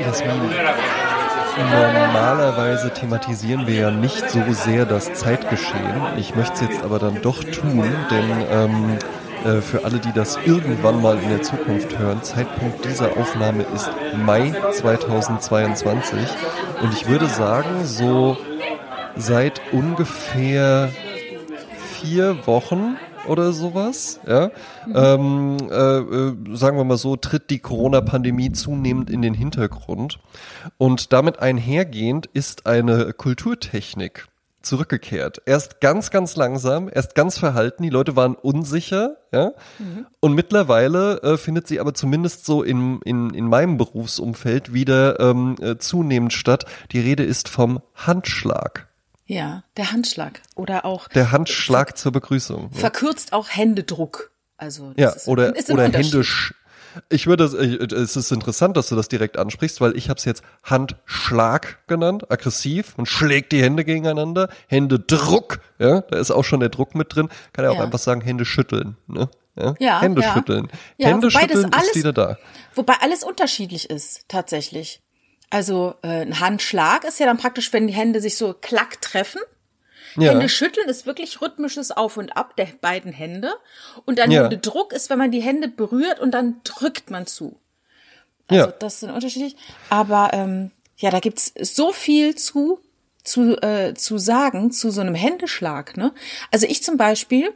Jasmin, normalerweise thematisieren wir ja nicht so sehr das Zeitgeschehen. Ich möchte es jetzt aber dann doch tun, denn ähm, äh, für alle, die das irgendwann mal in der Zukunft hören, Zeitpunkt dieser Aufnahme ist Mai 2022. Und ich würde sagen, so seit ungefähr vier Wochen oder sowas, ja, mhm. ähm, äh, äh, sagen wir mal so, tritt die Corona-Pandemie zunehmend in den Hintergrund. Und damit einhergehend ist eine Kulturtechnik zurückgekehrt. Erst ganz, ganz langsam, erst ganz verhalten. Die Leute waren unsicher, ja. Mhm. Und mittlerweile äh, findet sie aber zumindest so in, in, in meinem Berufsumfeld wieder ähm, äh, zunehmend statt. Die Rede ist vom Handschlag. Ja, der Handschlag oder auch der Handschlag zur Begrüßung. Verkürzt auch Händedruck. Also ja, ist, oder oder Händisch. Ich würde, es ist interessant, dass du das direkt ansprichst, weil ich habe es jetzt Handschlag genannt, aggressiv. Man schlägt die Hände gegeneinander. Händedruck, ja, da ist auch schon der Druck mit drin. Kann ja auch ja. einfach sagen Hände schütteln, ne? Ja, ja Hände ja. schütteln. Ja, Hände schütteln alles, ist wieder da. Wobei alles unterschiedlich ist, tatsächlich. Also äh, ein Handschlag ist ja dann praktisch, wenn die Hände sich so klack treffen. Ja. Hände schütteln ist wirklich rhythmisches Auf und Ab der beiden Hände. Und dann ja. Druck ist, wenn man die Hände berührt und dann drückt man zu. Also ja. das sind unterschiedlich. Aber ähm, ja, da gibt's so viel zu, zu, äh, zu sagen zu so einem Händeschlag. Ne? Also ich zum Beispiel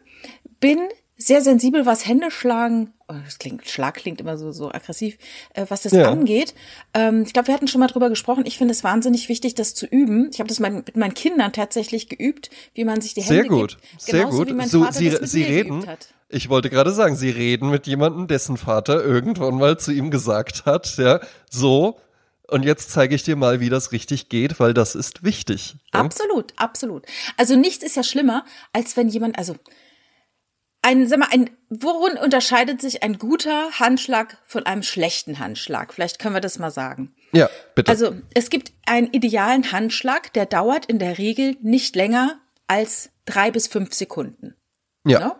bin sehr sensibel, was Händeschlagen, oh, das klingt, Schlag klingt immer so, so aggressiv, äh, was das ja. angeht. Ähm, ich glaube, wir hatten schon mal drüber gesprochen. Ich finde es wahnsinnig wichtig, das zu üben. Ich habe das mein, mit meinen Kindern tatsächlich geübt, wie man sich die Hände Sehr gut, gibt. sehr gut. so, Sie, Sie reden, ich wollte gerade sagen, Sie reden mit jemandem, dessen Vater irgendwann mal zu ihm gesagt hat, ja, so, und jetzt zeige ich dir mal, wie das richtig geht, weil das ist wichtig. Ja? Absolut, absolut. Also nichts ist ja schlimmer, als wenn jemand, also ein, sag mal, ein, worin unterscheidet sich ein guter Handschlag von einem schlechten Handschlag? Vielleicht können wir das mal sagen. Ja, bitte. Also, es gibt einen idealen Handschlag, der dauert in der Regel nicht länger als drei bis fünf Sekunden. Ja. Ne?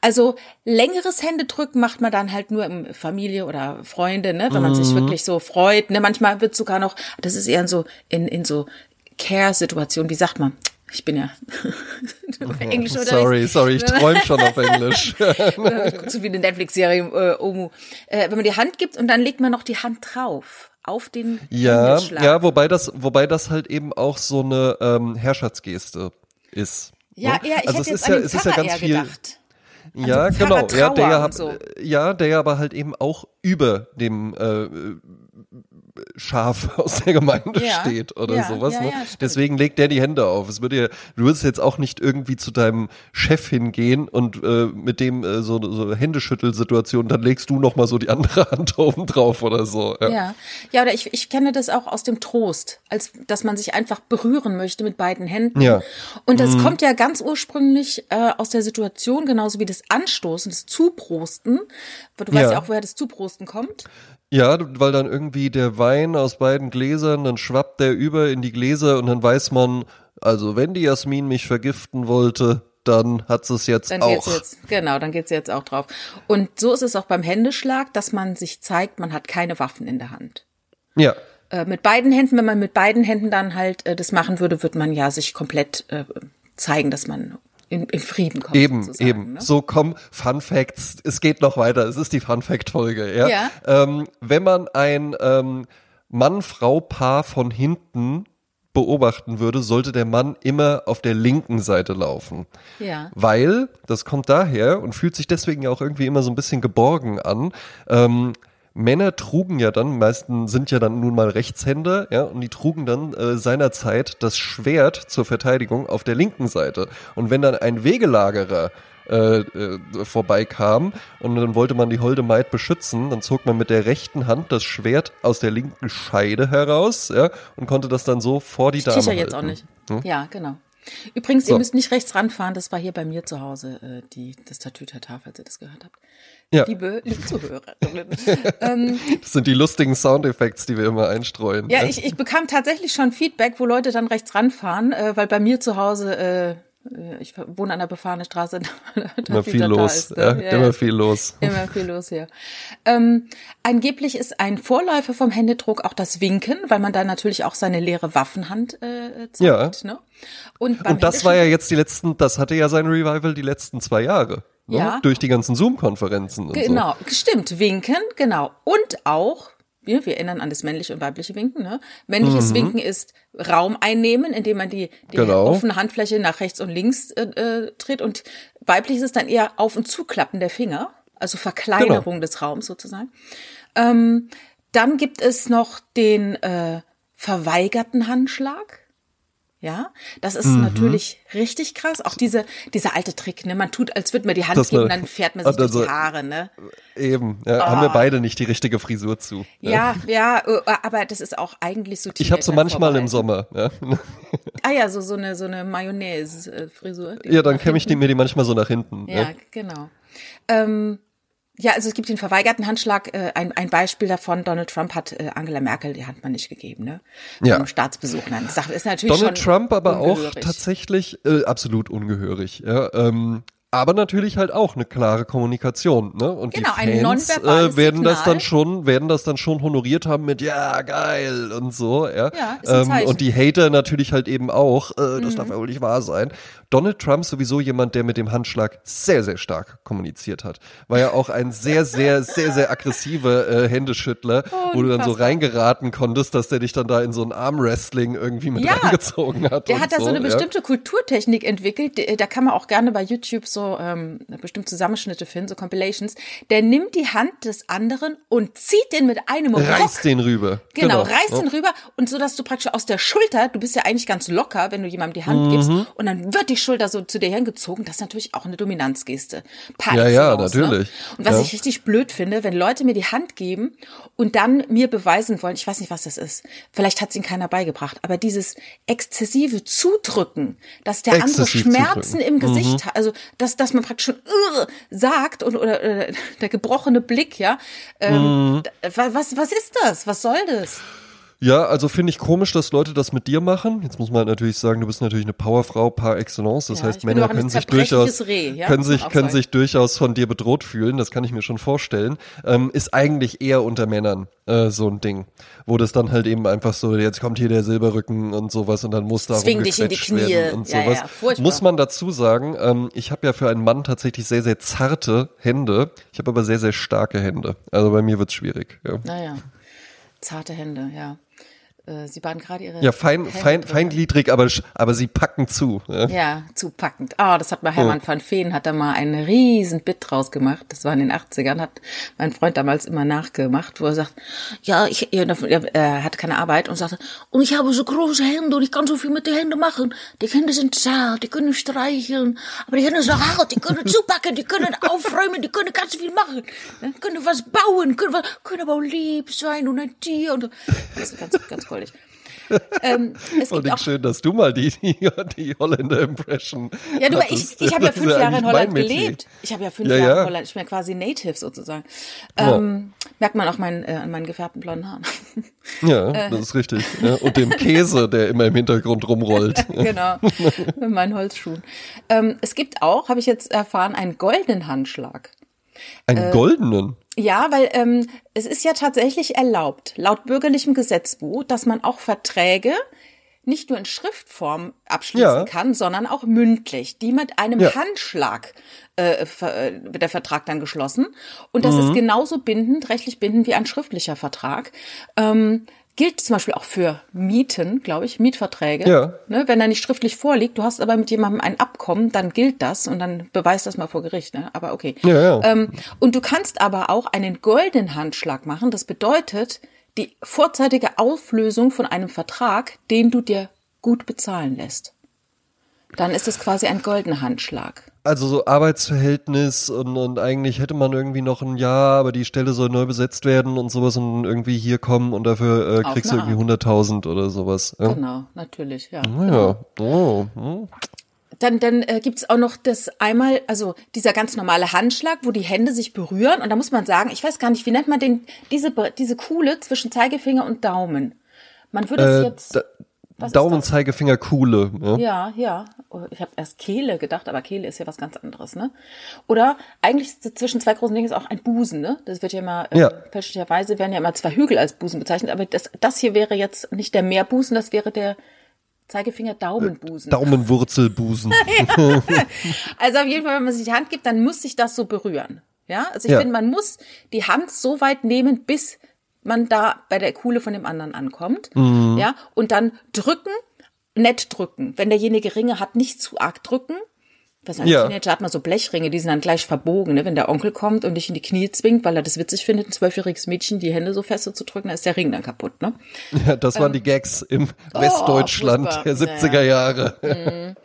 Also längeres Händedrücken macht man dann halt nur im Familie oder Freunde, ne, wenn man mhm. sich wirklich so freut. Ne, manchmal wird sogar noch, das ist eher so in, in so Care-Situationen, wie sagt man, ich bin ja Englisch oder Sorry, sorry, ich träume schon auf Englisch. so wie eine Netflix-Serie, äh, Omu. Äh, wenn man die Hand gibt und dann legt man noch die Hand drauf auf den Ja, ja, wobei das, wobei das halt eben auch so eine ähm, Herrschaftsgeste ist. Ja, ne? ja, ich also hätte es ist ja, es ist ja ganz viel. Gedacht. Ja, also genau, ja, der ja, so. ja, der aber halt eben auch über dem äh, Schaf aus der Gemeinde ja. steht oder ja, sowas. Ja, ne? Deswegen legt der die Hände auf. Es würde ja, du würdest jetzt auch nicht irgendwie zu deinem Chef hingehen und äh, mit dem äh, so, so Händeschüttelsituation, dann legst du noch mal so die andere Hand oben drauf oder so. Ja, ja, ja oder ich, ich kenne das auch aus dem Trost, als dass man sich einfach berühren möchte mit beiden Händen. Ja. Und das mhm. kommt ja ganz ursprünglich äh, aus der Situation, genauso wie das Anstoßen, das Zuprosten. Du weißt ja auch, woher das Zuprosten kommt. Ja, weil dann irgendwie der Wein aus beiden Gläsern, dann schwappt der über in die Gläser und dann weiß man, also wenn die Jasmin mich vergiften wollte, dann hat es jetzt dann auch. Geht's jetzt, genau, dann geht sie jetzt auch drauf. Und so ist es auch beim Händeschlag, dass man sich zeigt, man hat keine Waffen in der Hand. Ja. Äh, mit beiden Händen, wenn man mit beiden Händen dann halt äh, das machen würde, würde man ja sich komplett äh, zeigen, dass man in, in Frieden kommt. Eben, eben. Ne? So komm, Fun Facts. Es geht noch weiter. Es ist die Fun Fact Folge. Ja. ja. Ähm, wenn man ein ähm, Mann-Frau-Paar von hinten beobachten würde, sollte der Mann immer auf der linken Seite laufen. Ja. Weil, das kommt daher und fühlt sich deswegen ja auch irgendwie immer so ein bisschen geborgen an. Ähm, Männer trugen ja dann, meisten sind ja dann nun mal Rechtshänder, ja, und die trugen dann äh, seinerzeit das Schwert zur Verteidigung auf der linken Seite. Und wenn dann ein Wegelagerer äh, äh, vorbeikam und dann wollte man die holde Maid beschützen, dann zog man mit der rechten Hand das Schwert aus der linken Scheide heraus, ja, und konnte das dann so vor die ich Dame halten. jetzt auch nicht. Hm? Ja, genau. Übrigens, so. ihr müsst nicht rechts ranfahren, das war hier bei mir zu Hause äh, die, das Tatütata, falls ihr das gehört habt. Ja. Liebe, liebe Zuhörerinnen. ähm, das sind die lustigen Soundeffekte, die wir immer einstreuen. Ja, ne? ich, ich bekam tatsächlich schon Feedback, wo Leute dann rechts ranfahren, äh, weil bei mir zu Hause äh, Ich wohne an der befahrenen Straße. immer viel los. Ist, ne? ja, immer viel los. Immer viel los hier. Ähm, angeblich ist ein Vorläufer vom Händedruck auch das Winken, weil man da natürlich auch seine leere Waffenhand äh, zeigt. Ja. Ne? Und, Und das war ja jetzt die letzten, das hatte ja sein Revival die letzten zwei Jahre. Ne? Ja. Durch die ganzen Zoom-Konferenzen. Genau, so. stimmt. Winken, genau. Und auch wir, wir erinnern an das männliche und weibliche Winken. Ne? Männliches mhm. Winken ist Raum einnehmen, indem man die, die genau. offene Handfläche nach rechts und links äh, äh, tritt. Und weibliches ist dann eher auf und zuklappen der Finger, also Verkleinerung genau. des Raums sozusagen. Ähm, dann gibt es noch den äh, verweigerten Handschlag. Ja, das ist mhm. natürlich richtig krass. Auch diese, dieser alte Trick, ne? Man tut, als würde man die Hand das geben, dann fährt man sich also, durch die Haare, ne? Eben, ja, oh. haben wir beide nicht die richtige Frisur zu. Ja, ja, ja äh, aber das ist auch eigentlich so. Ich habe so manchmal im Sommer. Ja. Ah ja, so so eine so eine Mayonnaise-Frisur. Ja, dann kämme ich die, mir die manchmal so nach hinten. Ja, ja. genau. Ähm, ja, also es gibt den verweigerten Handschlag. Äh, ein, ein Beispiel davon, Donald Trump hat äh, Angela Merkel die Hand mal nicht gegeben, ne? Ja. Um Staatsbesuch. Nein, das ist natürlich Donald Trump aber ungehörig. auch tatsächlich äh, absolut ungehörig. Ja, ähm, aber natürlich halt auch eine klare Kommunikation, ne? Und genau, die Fans äh, werden Signal. das dann schon, werden das dann schon honoriert haben mit ja geil und so, ja. ja ähm, und die Hater natürlich halt eben auch, äh, das mhm. darf ja wohl nicht wahr sein. Donald Trump sowieso jemand, der mit dem Handschlag sehr, sehr stark kommuniziert hat. War ja auch ein sehr, sehr, sehr, sehr aggressiver äh, Händeschüttler, oh, wo du dann so reingeraten konntest, dass der dich dann da in so ein Armwrestling irgendwie mit ja, reingezogen hat. Der hat da so, so eine ja. bestimmte Kulturtechnik entwickelt. Da kann man auch gerne bei YouTube so ähm, bestimmte Zusammenschnitte finden, so Compilations. Der nimmt die Hand des anderen und zieht den mit einem Reißt Rock. den rüber. Genau, genau. reißt ja. den rüber und so, dass du praktisch aus der Schulter, du bist ja eigentlich ganz locker, wenn du jemandem die Hand mhm. gibst und dann wird die Schulter so zu dir hingezogen, das ist natürlich auch eine Dominanzgeste. Par ja, ja, natürlich. Ne? Und was ja. ich richtig blöd finde, wenn Leute mir die Hand geben und dann mir beweisen wollen, ich weiß nicht, was das ist. Vielleicht hat es ihnen keiner beigebracht, aber dieses exzessive Zudrücken, dass der Exzessiv andere Schmerzen zudrücken. im Gesicht mhm. hat, also dass, dass man praktisch schon uh, sagt und oder, oder der gebrochene Blick, ja. Ähm, mhm. was, was ist das? Was soll das? Ja, also finde ich komisch, dass Leute das mit dir machen. Jetzt muss man halt natürlich sagen, du bist natürlich eine Powerfrau par excellence. Das ja, heißt, Männer können sich durchaus Reh, ja? können sich können sich durchaus von dir bedroht fühlen. Das kann ich mir schon vorstellen. Ähm, ist eigentlich eher unter Männern äh, so ein Ding, wo das dann halt eben einfach so, jetzt kommt hier der Silberrücken und sowas und dann muss da Zwing dich in die Knie. werden und sowas. Ja, muss man dazu sagen, ähm, ich habe ja für einen Mann tatsächlich sehr sehr zarte Hände. Ich habe aber sehr sehr starke Hände. Also bei mir wird's schwierig. Ja. Naja, zarte Hände, ja. Äh, sie waren gerade ihre. Ja, fein, fein, feingliedrig, aber, aber sie packen zu. Ja, ja zu packend. Ah, oh, das hat mal Hermann oh. van Feen, hat da mal einen riesen Bit draus gemacht. Das war in den 80ern, hat mein Freund damals immer nachgemacht, wo er sagt, ja, ich, er hatte keine Arbeit und sagte, und ich habe so große Hände und ich kann so viel mit den Händen machen. Die Hände sind zart, die können streicheln, aber die Hände sind hart, die können zupacken, die können aufräumen, die können ganz viel machen. Können was bauen, können, können aber auch lieb sein und ein Tier und das ist ganz, ganz goldig. Ähm, es gibt auch schön, dass du mal die, die, die Holländer-Impression Ja, du, ich, ich habe ja fünf Jahre in Holland gelebt. Ich habe ja fünf ja, Jahre ja. in Holland, ich bin ja quasi Native sozusagen. Ähm, ja. Merkt man auch mein, äh, an meinen gefärbten blonden Haaren. Ja, äh. das ist richtig. Ja, und dem Käse, der immer im Hintergrund rumrollt. genau, mit meinen Holzschuhen. Ähm, es gibt auch, habe ich jetzt erfahren, einen goldenen Handschlag. Einen äh, goldenen? Ja, weil ähm, es ist ja tatsächlich erlaubt, laut bürgerlichem Gesetzbuch, dass man auch Verträge nicht nur in Schriftform abschließen ja. kann, sondern auch mündlich, die mit einem ja. Handschlag äh, äh, wird der Vertrag dann geschlossen. Und das mhm. ist genauso bindend, rechtlich bindend wie ein schriftlicher Vertrag. Ähm, gilt zum Beispiel auch für Mieten, glaube ich, Mietverträge. Ja. Ne, wenn er nicht schriftlich vorliegt, du hast aber mit jemandem ein Abkommen, dann gilt das und dann beweist das mal vor Gericht. Ne? Aber okay. Ja, ja. Ähm, und du kannst aber auch einen goldenen Handschlag machen. Das bedeutet die vorzeitige Auflösung von einem Vertrag, den du dir gut bezahlen lässt. Dann ist es quasi ein goldener Handschlag. Also so Arbeitsverhältnis und, und eigentlich hätte man irgendwie noch ein Jahr, aber die Stelle soll neu besetzt werden und sowas und irgendwie hier kommen und dafür äh, kriegst du irgendwie 100.000 oder sowas. Ja? Genau, natürlich, ja. Naja, oh, oh. Dann, dann äh, gibt auch noch das einmal, also dieser ganz normale Handschlag, wo die Hände sich berühren. Und da muss man sagen, ich weiß gar nicht, wie nennt man den, diese, diese Kuhle zwischen Zeigefinger und Daumen. Man würde es äh, jetzt. Da, Daumen, Zeigefinger, Kuhle. Ja, ja. ja. Oh, ich habe erst Kehle gedacht, aber Kehle ist ja was ganz anderes, ne? Oder eigentlich zwischen zwei großen Dingen ist auch ein Busen, ne? Das wird ja immer, äh, ja. äh, fälschlicherweise werden ja immer zwei Hügel als Busen bezeichnet, aber das, das hier wäre jetzt nicht der Meerbusen, das wäre der Zeigefinger Daumenbusen. Daumenwurzelbusen. ja. Also auf jeden Fall, wenn man sich die Hand gibt, dann muss sich das so berühren. Ja, also ich ja. finde, man muss die Hand so weit nehmen, bis man da bei der Kuhle von dem anderen ankommt. Mhm. Ja, und dann drücken, nett drücken. Wenn derjenige Ringe hat, nicht zu arg drücken. Was ein ja. Teenager hat man so Blechringe, die sind dann gleich verbogen, ne? Wenn der Onkel kommt und dich in die Knie zwingt, weil er das witzig findet, ein zwölfjähriges Mädchen die Hände so fest zu drücken, dann ist der Ring dann kaputt, ne? Ja, das waren ähm, die Gags im oh, Westdeutschland furchtbar. der 70er Jahre. Mhm.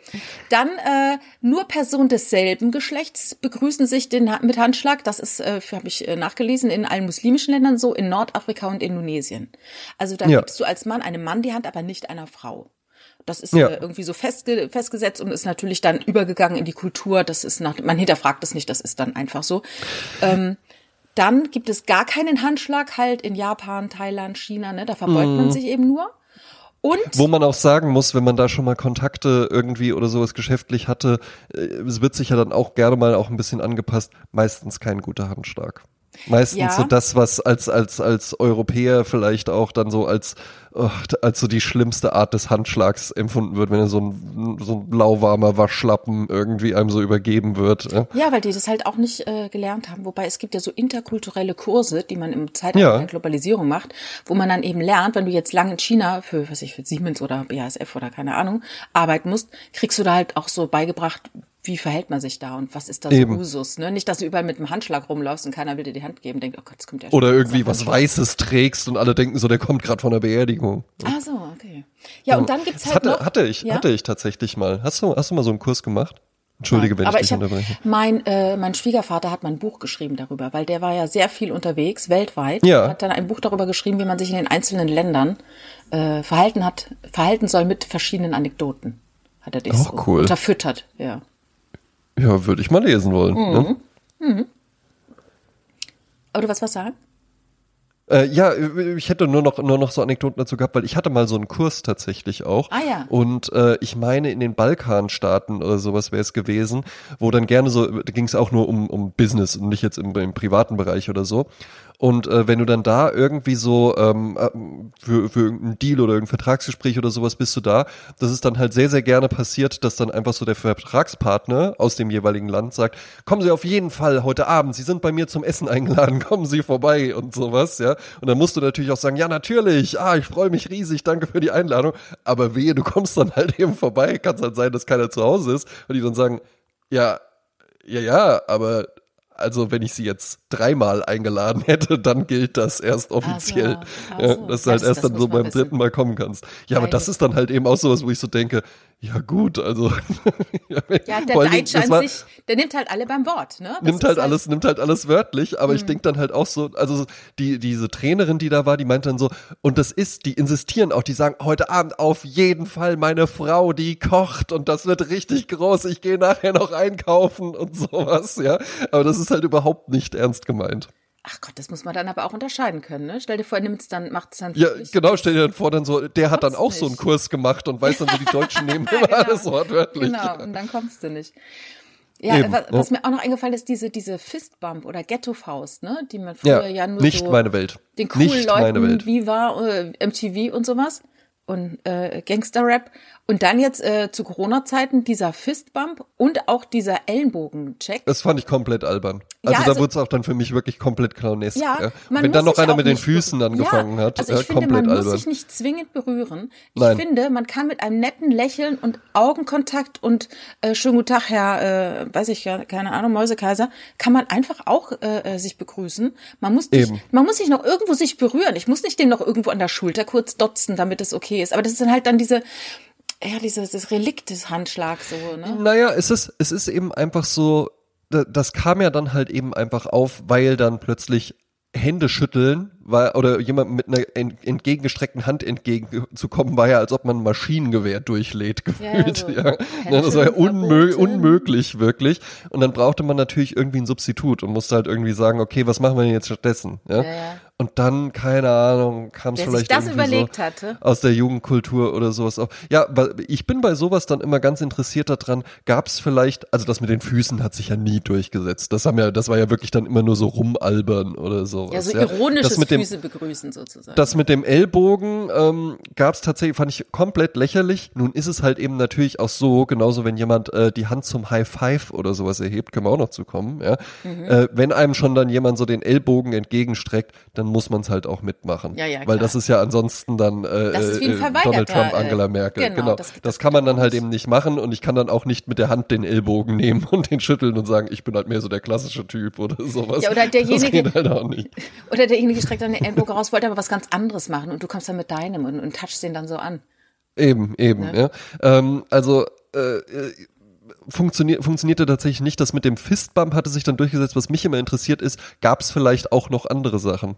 Dann äh, nur Personen desselben Geschlechts begrüßen sich den, mit Handschlag. Das ist, äh, habe ich äh, nachgelesen, in allen muslimischen Ländern so, in Nordafrika und Indonesien. Also da ja. gibst du als Mann einem Mann die Hand, aber nicht einer Frau. Das ist ja. äh, irgendwie so festge festgesetzt und ist natürlich dann übergegangen in die Kultur. Das ist nach, man hinterfragt es nicht, das ist dann einfach so. Ähm, dann gibt es gar keinen Handschlag halt in Japan, Thailand, China, ne? Da verbeugt mm. man mhm. sich eben nur. Und Wo man auch sagen muss, wenn man da schon mal Kontakte irgendwie oder sowas geschäftlich hatte, äh, es wird sich ja dann auch gerne mal auch ein bisschen angepasst, meistens kein guter Handschlag. Meistens ja. so das, was als, als, als Europäer vielleicht auch dann so als, oh, als so die schlimmste Art des Handschlags empfunden wird, wenn er so ein, so ein lauwarmer Waschlappen irgendwie einem so übergeben wird. Ja, ja weil die das halt auch nicht äh, gelernt haben. Wobei es gibt ja so interkulturelle Kurse, die man im Zeitalter ja. der Globalisierung macht, wo man dann eben lernt, wenn du jetzt lang in China für, was ich, für Siemens oder BASF oder keine Ahnung arbeiten musst, kriegst du da halt auch so beigebracht, wie verhält man sich da und was ist da so Usus? Ne? Nicht, dass du überall mit einem Handschlag rumläufst und keiner will dir die Hand geben, denkt, oh Gott, das kommt ja schon. Oder irgendwie was Weißes trägst und alle denken so, der kommt gerade von der Beerdigung. Ah so, okay. Ja, und dann gibt's halt hatte, noch, hatte ich, ja? hatte ich tatsächlich mal. Hast du, hast du mal so einen Kurs gemacht? Entschuldige, wenn aber ich dich ich unterbreche. Mein, äh, mein Schwiegervater hat mal ein Buch geschrieben darüber, weil der war ja sehr viel unterwegs, weltweit. Ja. Hat dann ein Buch darüber geschrieben, wie man sich in den einzelnen Ländern äh, verhalten hat, verhalten soll mit verschiedenen Anekdoten. Hat er dich Auch so cool. unterfüttert, ja. Ja, würde ich mal lesen wollen. Ne? Mhm. Ne? Mhm. Aber du was was sagen? Äh, ja, ich hätte nur noch, nur noch so Anekdoten dazu gehabt, weil ich hatte mal so einen Kurs tatsächlich auch. Ah ja. Und äh, ich meine, in den Balkanstaaten oder sowas wäre es gewesen, wo dann gerne so, da ging es auch nur um, um Business und nicht jetzt im, im privaten Bereich oder so. Und äh, wenn du dann da irgendwie so ähm, äh, für, für irgendeinen Deal oder irgendein Vertragsgespräch oder sowas bist du da, das ist dann halt sehr, sehr gerne passiert, dass dann einfach so der Vertragspartner aus dem jeweiligen Land sagt, kommen Sie auf jeden Fall heute Abend, Sie sind bei mir zum Essen eingeladen, kommen Sie vorbei und sowas, ja. Und dann musst du natürlich auch sagen, ja, natürlich, ah, ich freue mich riesig, danke für die Einladung. Aber wehe, du kommst dann halt eben vorbei, kann es halt sein, dass keiner zu Hause ist und die dann sagen, ja, ja, ja, aber also wenn ich sie jetzt dreimal eingeladen hätte, dann gilt das erst offiziell. Also, also. Ja, dass du halt erst dann so beim dritten Mal kommen kannst. Ja, aber das ist dann halt eben auch sowas, wo ich so denke, ja gut, also ja, der Deutsche an sich, der nimmt halt alle beim Wort, ne? Das nimmt halt, halt alles, nimmt halt alles wörtlich, aber mhm. ich denke dann halt auch so, also die diese Trainerin, die da war, die meint dann so und das ist, die insistieren auch, die sagen heute Abend auf jeden Fall meine Frau, die kocht und das wird richtig groß. Ich gehe nachher noch einkaufen und sowas, ja. Aber das ist halt überhaupt nicht ernst gemeint. Ach Gott, das muss man dann aber auch unterscheiden können, ne? Stell dir vor, nimmt's dann, macht's dann. Ja, genau, stell dir dann vor, dann so, der hat dann auch nicht. so einen Kurs gemacht und weiß dann so, die Deutschen nehmen immer genau. alles wortwörtlich. Genau, und dann kommst du nicht. Ja, Eben, was, was mir auch noch eingefallen ist, diese, diese Fistbump oder Ghetto-Faust, ne? Die man früher ja, ja nur nicht so meine Welt. den coolen nicht Leuten, wie war äh, MTV und sowas und äh, Gangster-Rap. Und dann jetzt äh, zu Corona-Zeiten dieser Fistbump und auch dieser Ellenbogencheck. Das fand ich komplett albern. Also, ja, also da wurde es auch dann für mich wirklich komplett clownesk. Ja, ja. Wenn dann noch einer mit den Füßen angefangen ja, hat, also ich ja, finde, man albern. muss sich nicht zwingend berühren. Ich Nein. finde, man kann mit einem netten Lächeln und Augenkontakt und äh, schönen guten Tag, Herr, äh, weiß ich ja, keine Ahnung, Mäusekaiser, kann man einfach auch äh, äh sich begrüßen. Man muss nicht, Eben. man muss sich noch irgendwo sich berühren. Ich muss nicht den noch irgendwo an der Schulter kurz dotzen, damit es okay ist. Aber das ist dann halt dann diese ja, dieses das Relikt des Handschlags so, ne? Naja, es ist, es ist eben einfach so, das kam ja dann halt eben einfach auf, weil dann plötzlich Hände schütteln war, oder jemand mit einer entgegengestreckten Hand entgegenzukommen, war ja, als ob man ein Maschinengewehr durchlädt, gefühlt. Ja, ja. So ja. Das war ja unmö unmöglich, wirklich. Und dann brauchte man natürlich irgendwie ein Substitut und musste halt irgendwie sagen, okay, was machen wir denn jetzt stattdessen? Ja? ja und dann, keine Ahnung, kam es vielleicht das überlegt so hatte. aus der Jugendkultur oder sowas auch. Ja, weil ich bin bei sowas dann immer ganz interessiert daran, gab es vielleicht, also das mit den Füßen hat sich ja nie durchgesetzt. Das haben ja, das war ja wirklich dann immer nur so rumalbern oder sowas. Ja, so ironisches ja. Füße begrüßen sozusagen. Das mit dem Ellbogen ähm, gab es tatsächlich, fand ich komplett lächerlich. Nun ist es halt eben natürlich auch so, genauso wenn jemand äh, die Hand zum High Five oder sowas erhebt, können wir auch noch zukommen, ja. Mhm. Äh, wenn einem schon dann jemand so den Ellbogen entgegenstreckt, dann muss man es halt auch mitmachen. Ja, ja, Weil das ist ja ansonsten dann äh, äh Donald Trump, Angela Merkel. Genau, genau. Das, das, kann man dann halt eben nicht machen und ich kann dann auch nicht mit der Hand den Ellbogen nehmen und den schütteln und sagen, ich bin halt mehr so der klassische Typ oder sowas. Ja, oder derjenige, halt auch nicht. oder derjenige streckt dann den Ellbogen raus, wollte aber was ganz anderes machen und du kommst dann mit deinem und, und touchst den dann so an. Eben, eben, ne? ja. Ähm, also äh, äh funktioniert, funktionierte tatsächlich nicht. Das mit dem Fistbump hatte sich dann durchgesetzt. Was mich immer interessiert ist, gab es vielleicht auch noch andere Sachen?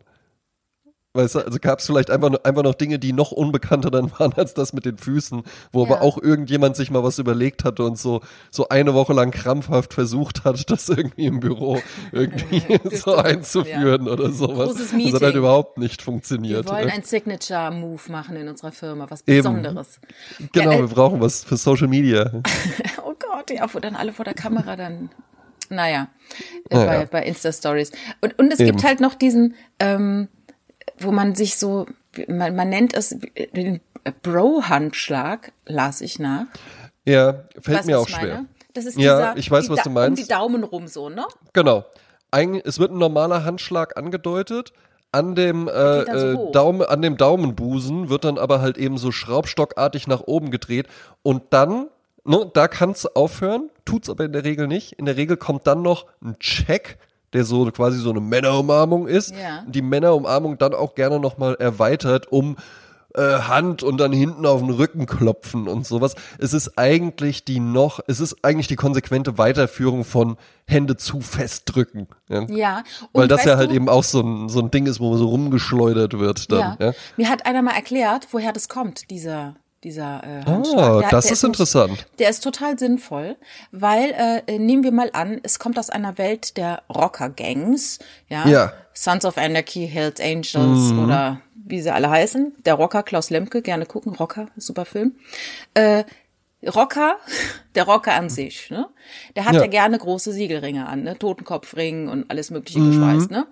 Weißt du, also gab es vielleicht einfach, einfach noch Dinge, die noch unbekannter dann waren als das mit den Füßen, wo ja. aber auch irgendjemand sich mal was überlegt hatte und so, so eine Woche lang krampfhaft versucht hat, das irgendwie im Büro irgendwie so einzuführen ja. oder sowas. Großes Meeting. Das hat halt überhaupt nicht funktioniert. Wir wollen ja. einen Signature-Move machen in unserer Firma, was Besonderes. Eben. Genau, äh, wir brauchen was für Social Media. oh Gott, ja, wo dann alle vor der Kamera dann naja, äh, naja. bei, bei Insta-Stories. Und, und es Eben. gibt halt noch diesen, ähm, wo man sich so, man, man nennt es den Bro-Handschlag, las ich nach. Ja, fällt weißt, mir auch schwer. Das ist dieser, ja, ich weiß, was du meinst. Um die Daumen rum so, ne? Genau. Ein, es wird ein normaler Handschlag angedeutet. An dem, äh, so äh, Daumen, an dem Daumenbusen wird dann aber halt eben so schraubstockartig nach oben gedreht und dann, ne, da kann es aufhören, tut's aber in der Regel nicht. In der Regel kommt dann noch ein Check der so quasi so eine Männerumarmung ist. Ja. Die Männerumarmung dann auch gerne nochmal erweitert, um äh, Hand und dann hinten auf den Rücken klopfen und sowas. Es ist eigentlich die noch, es ist eigentlich die konsequente Weiterführung von Hände zu fest drücken. Ja. ja Weil das ja halt du, eben auch so ein, so ein Ding ist, wo man so rumgeschleudert wird dann. Ja. ja. Mir hat einer mal erklärt, woher das kommt, dieser dieser äh, Handschlag. Ah, der, das der ist, ist interessant. der ist total sinnvoll, weil äh, nehmen wir mal an, es kommt aus einer Welt der Rocker-Gangs, ja? ja. Sons of Anarchy, Hells Angels mhm. oder wie sie alle heißen. Der Rocker Klaus Lemke, gerne gucken, Rocker, super Film. Äh, Rocker, der Rocker an sich, ne? Der hat ja, ja gerne große Siegelringe an, ne? Totenkopfring und alles mögliche mhm. geschweißt, ne?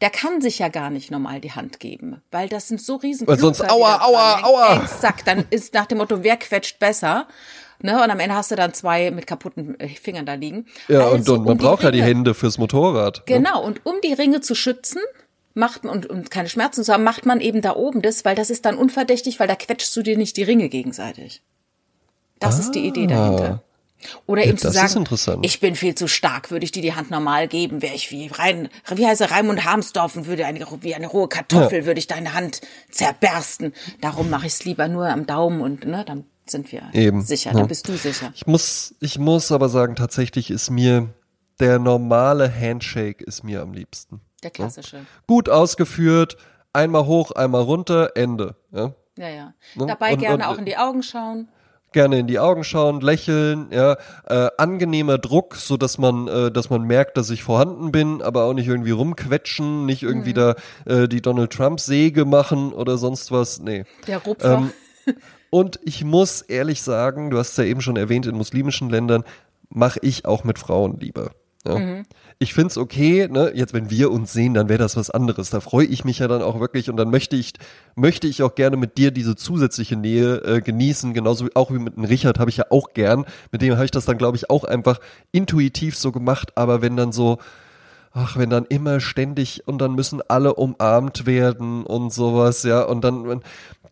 Der kann sich ja gar nicht normal die Hand geben, weil das sind so riesen Weil sonst aua, aua, aua. Exakt, dann ist nach dem Motto, wer quetscht besser? Ne, und am Ende hast du dann zwei mit kaputten äh, Fingern da liegen. Ja, also, und, und man um braucht ja die Hände fürs Motorrad. Ne? Genau, ne? und um die Ringe zu schützen, macht man, und, und keine Schmerzen zu haben, macht man eben da oben das, weil das ist dann unverdächtig, weil da quetschst du dir nicht die Ringe gegenseitig. Das ah. ist die Idee dahinter. Oder eben ja, zu sagen, ich bin viel zu stark, würde ich dir die Hand normal geben, wäre ich wie rein, wie heißt er, Raimund Harmsdorf und würde eine, wie eine rohe Kartoffel, ja. würde ich deine Hand zerbersten. Darum mache ich es lieber nur am Daumen und, ne, dann sind wir eben, sicher, dann bist du sicher. Ich muss, ich muss aber sagen, tatsächlich ist mir der normale Handshake ist mir am liebsten. Der klassische. Ja? Gut ausgeführt, einmal hoch, einmal runter, Ende. Ja, ja. ja. Dabei und, gerne und, auch in die Augen schauen gerne in die Augen schauen, lächeln, ja, äh, angenehmer Druck, so dass man, äh, dass man merkt, dass ich vorhanden bin, aber auch nicht irgendwie rumquetschen, nicht irgendwie mhm. da äh, die Donald Trump Säge machen oder sonst was, nee. Der Rupfer. Ähm, und ich muss ehrlich sagen, du hast es ja eben schon erwähnt, in muslimischen Ländern mache ich auch mit Frauen lieber. Ja. Mhm. Ich find's okay, ne, jetzt wenn wir uns sehen, dann wäre das was anderes. Da freue ich mich ja dann auch wirklich und dann möchte ich, möchte ich auch gerne mit dir diese zusätzliche Nähe äh, genießen, genauso wie, auch wie mit dem Richard habe ich ja auch gern. Mit dem habe ich das dann, glaube ich, auch einfach intuitiv so gemacht, aber wenn dann so, ach, wenn dann immer ständig und dann müssen alle umarmt werden und sowas, ja, und dann wenn,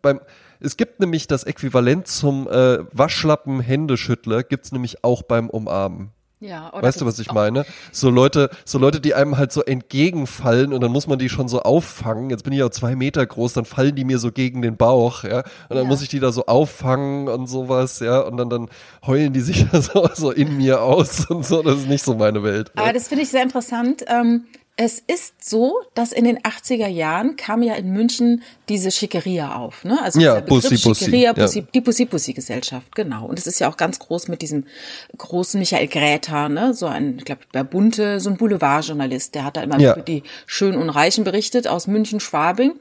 beim es gibt nämlich das Äquivalent zum äh, Waschlappen-Händeschüttler, gibt's nämlich auch beim Umarmen. Ja, oder weißt du, was ich meine? So Leute, so Leute, die einem halt so entgegenfallen und dann muss man die schon so auffangen. Jetzt bin ich auch zwei Meter groß, dann fallen die mir so gegen den Bauch, ja. Und dann ja. muss ich die da so auffangen und sowas, ja. Und dann, dann heulen die sich da so, so in mir aus und so. Das ist nicht so meine Welt. Aber ja. das finde ich sehr interessant. Ähm, Es ist so, dass in den 80er Jahren kam ja in München diese Schickeria auf, ne? Also ja, Bussi Bussi. Schickeria, Bussi, ja. die Bussi Bussi Gesellschaft, genau. Und es ist ja auch ganz groß mit diesem großen Michael Gräter, ne? So ein, ich glaube, der bunte, so ein Boulevardjournalist, der hat da immer ja. über die Schönen und Reichen berichtet aus München, Schwabing.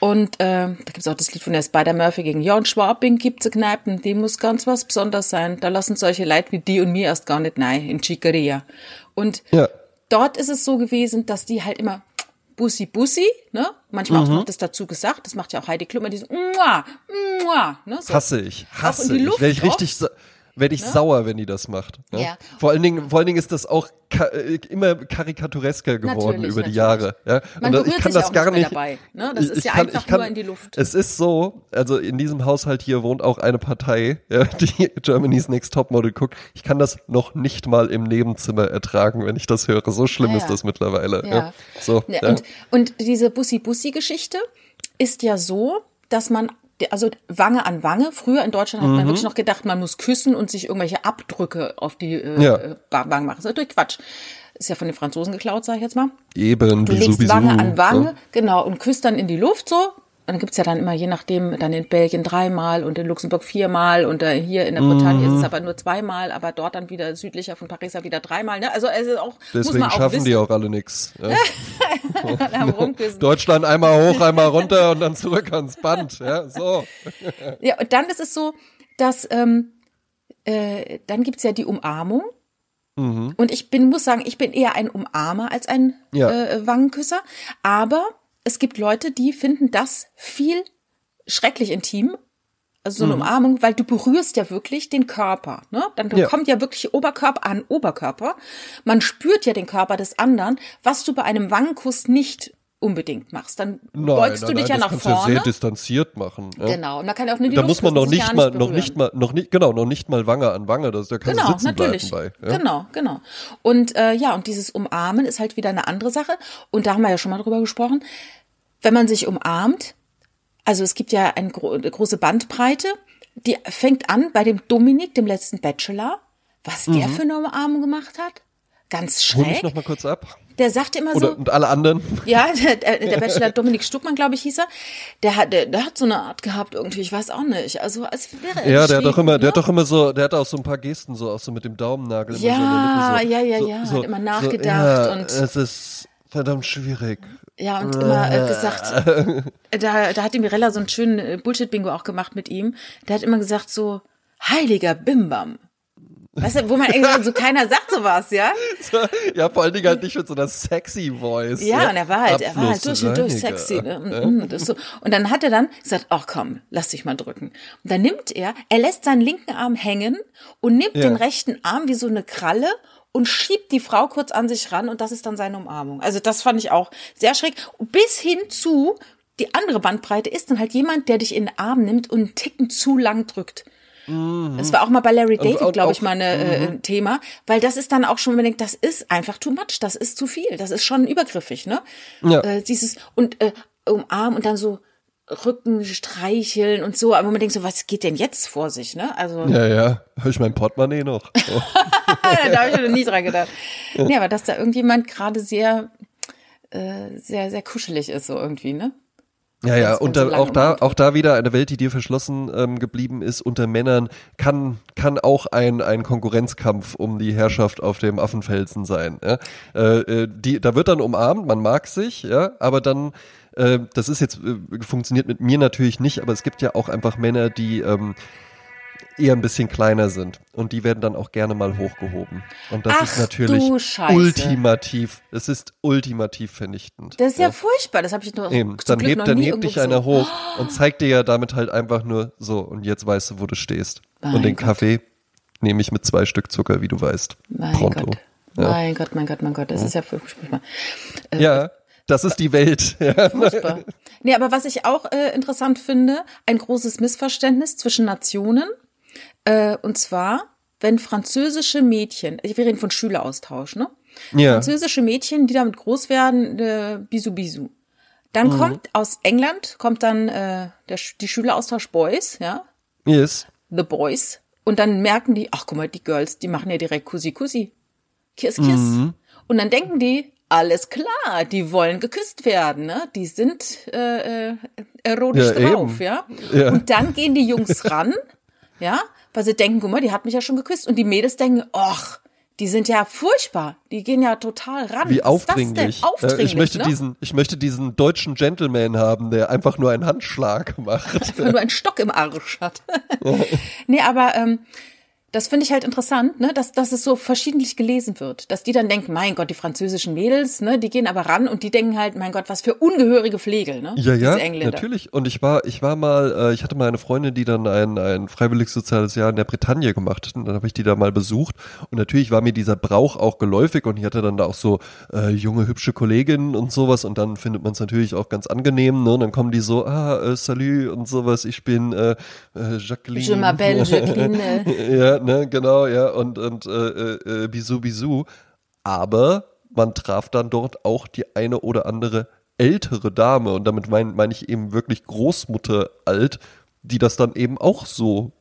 Und äh, da gibt's auch das Lied von der Spider Murphy gegen Jörn Schwabing, gibt's Kneipen, die muss ganz was Besonderes sein. Da lassen solche Leute wie die und mir erst gar nicht nein in Chicaria. Und ja dort ist es so gewesen, dass die halt immer Bussi Bussi, ne? Manchmal mhm. auch noch das dazu gesagt. Das macht ja auch Heidi Klum, dieses Mua, Mua, ne? So. Hasse ich, hasse ich. Wenn ich richtig, werde ich ne? sauer, wenn die das macht. Ne? Ja. Vor allen Dingen, vor allen Dingen ist das auch ka äh, immer karikaturesker geworden natürlich, über die Jahre. Ja? Man und ich kann das gar nicht. Dabei, ne? Das ist ja kann, einfach kann, nur in die Luft. Es ist so, also in diesem Haushalt hier wohnt auch eine Partei, ja, die Germany's Next Topmodel guckt. Ich kann das noch nicht mal im Nebenzimmer ertragen, wenn ich das höre. So schlimm ja, ist das mittlerweile. Ja. So, und, und diese Bussi-Bussi-Geschichte ist ja so, dass man also Wange an Wange. Früher in Deutschland hat man mhm. wirklich noch gedacht, man muss küssen und sich irgendwelche Abdrücke auf die äh, ja. Wangen machen. Das ist natürlich Quatsch. Ist ja von den Franzosen geklaut, sage ich jetzt mal. Eben, du legst Wange an Wange, ja. genau, und küsst dann in die Luft so, dann gibt's ja dann immer, je nachdem, dann in Belgien dreimal und in Luxemburg viermal und äh, hier in der Bretagne mm. ist es aber nur zweimal, aber dort dann wieder südlicher von Paris wieder dreimal. Ne? Also es ist auch Deswegen muss man auch schaffen wissen. die auch alle nix. Ja? Deutschland einmal hoch, einmal runter und dann zurück ans Band. Ja, so. ja, und dann ist es so, dass ähm, äh, dann gibt's ja die Umarmung. Mhm. Und ich bin, muss sagen, ich bin eher ein Umarmer als ein ja. äh, Wangenküsser. Aber es gibt Leute, die finden das viel schrecklich intim, also so eine mhm. Umarmung, weil du berührst ja wirklich den Körper. Ne? Dann ja. kommt ja wirklich Oberkörper an Oberkörper. Man spürt ja den Körper des anderen, was du bei einem Wangenkuss nicht unbedingt machst. Dann nein, beugst nein, du dich nein, ja nach vorne. Das sehr distanziert machen. Ja. Genau. Und man kann auch nur die Da muss man noch nicht mal, noch nicht mal, noch nicht, genau, noch nicht mal Wange an Wange. Das, da kannst genau, du sitzen natürlich. bleiben bei. Ja? Genau, genau. Und äh, ja, und dieses Umarmen ist halt wieder eine andere Sache. Und da haben wir ja schon mal drüber gesprochen wenn man sich umarmt, also es gibt ja eine, große Bandbreite, die fängt an bei dem Dominik, dem letzten Bachelor, was mhm. der für eine Umarmung gemacht hat. Ganz schräg. Hol mich noch mal kurz ab. Der sagte immer Oder, so. Und alle anderen. Ja, der, der Bachelor Dominik Stuckmann, glaube ich, hieß er. Der hat, der, der hat so eine Art gehabt irgendwie, ich weiß auch nicht. Also als wäre er. Ja, der hat doch immer, ne? der hat doch immer so, der hat auch so ein paar Gesten so, auch so mit dem Daumennagel. Ja, so ja, ja, so, ja, so, hat immer nachgedacht so, ja, und. Es ist verdammt schwierig. Ja, und immer äh, gesagt, da, da hat die Mirella so einen schönen äh, Bullshit-Bingo auch gemacht mit ihm. Der hat immer gesagt so, heiliger Bimbam. Weißt du, wo man irgendwie so keiner sagt sowas, ja? ja, vor allen Dingen halt nicht mit so einer sexy Voice. Ja, ja. und er war halt, er war halt durch und durch sexy. Ne? Das so. und dann hat er dann gesagt, ach komm, lass dich mal drücken. Und dann nimmt er, er lässt seinen linken Arm hängen und nimmt ja. den rechten Arm wie so eine Kralle und schiebt die Frau kurz an sich ran und das ist dann seine Umarmung. Also das fand ich auch sehr schräg. Bis hin zu, die andere Bandbreite ist dann halt jemand, der dich in den Arm nimmt und einen Ticken zu lang drückt. Mhm. Das war auch mal bei Larry David, glaube ich, mal ein äh, mhm. Thema, weil das ist dann auch schon, wenn man denkt, das ist einfach too much, das ist zu viel, das ist schon übergriffig, ne? Ja. Äh, dieses und äh, umarmen und dann so Rücken streicheln und so, aber man denkt so, was geht denn jetzt vor sich, ne? Also ja, ja, habe ich mein Portemonnaie noch. Oh. da habe ich noch nie dran gedacht. Nee, aber dass da irgendjemand gerade sehr, äh, sehr, sehr kuschelig ist so irgendwie, ne? Ja, ja, und da, auch da, auch da wieder eine Welt, die dir verschlossen ähm, geblieben ist unter Männern, kann, kann auch ein, ein Konkurrenzkampf um die Herrschaft auf dem Affenfelsen sein. Ja? Äh, äh die, da wird dann umarmt, man mag sich, ja, aber dann äh, das ist jetzt, äh, funktioniert mit mir natürlich nicht, aber es gibt ja auch einfach Männer, die ähm, eher ein bisschen kleiner sind und die werden dann auch gerne mal hochgehoben. Und das Ach, ist natürlich ultimativ, es ist ultimativ vernichtend. Das ist ja, ja furchtbar, das habe ich nur Eben, dann Glück hebt, dann hebt dich einer hoch und zeigt dir ja damit halt einfach nur so und jetzt weißt du, wo du stehst. Mein und den Gott. Kaffee nehme ich mit zwei Stück Zucker, wie du weißt. Mein Pronto. Gott. Ja. Mein Gott, mein Gott, mein Gott, das ja. ist ja furchtbar. Äh, ja, das ist die Welt. Ja. Furchtbar. Nee, aber was ich auch äh, interessant finde, ein großes Missverständnis zwischen Nationen. Äh, und zwar, wenn französische Mädchen, wir reden von Schüleraustausch, ne? Ja. Französische Mädchen, die damit groß werden, äh, Bisou Bisou. Dann mhm. kommt aus England, kommt dann äh, der, die Schüleraustausch Boys, ja? Yes. The Boys. Und dann merken die, ach guck mal, die Girls, die machen ja direkt Kussi Kussi. Kiss Kiss. Mhm. Und dann denken die, alles klar, die wollen geküsst werden, ne? Die sind äh, äh, erotisch ja, drauf, ja? ja. Und dann gehen die Jungs ran, ja, weil sie denken, guck mal, die hat mich ja schon geküsst. Und die Mädels denken, ach, die sind ja furchtbar. Die gehen ja total ran. Wie aufdringlich. aufdringlich. ich möchte ne? diesen, ich möchte diesen deutschen Gentleman haben, der einfach nur einen Handschlag macht. Einfach nur einen Stock im Arsch hat. nee, aber ähm, das finde ich halt interessant, ne, dass, dass es so verschiedentlich gelesen wird. Dass die dann denken, mein Gott, die französischen Mädels, ne, die gehen aber ran und die denken halt, mein Gott, was für ungehörige Pflegel, ne? Ja, ja, natürlich. Und ich war, ich war mal, äh, ich hatte mal eine Freundin, die dann ein, ein freiwilliges soziales Jahr in der Bretagne gemacht hat. Und dann habe ich die da mal besucht. Und natürlich war mir dieser Brauch auch geläufig und ich hatte dann da auch so äh, junge, hübsche Kolleginnen und sowas. Und dann findet man es natürlich auch ganz angenehm, ne? Und dann kommen die so, ah, äh, salut und sowas, ich bin äh, äh Jacqueline. Je m'appelle Jacqueline. ja, ne, genau, ja, und, und äh, äh, Bisou Bisou. Aber man traf dann dort auch die eine oder andere ältere Dame, und damit meine mein ich eben wirklich Großmutter alt, die das dann eben auch so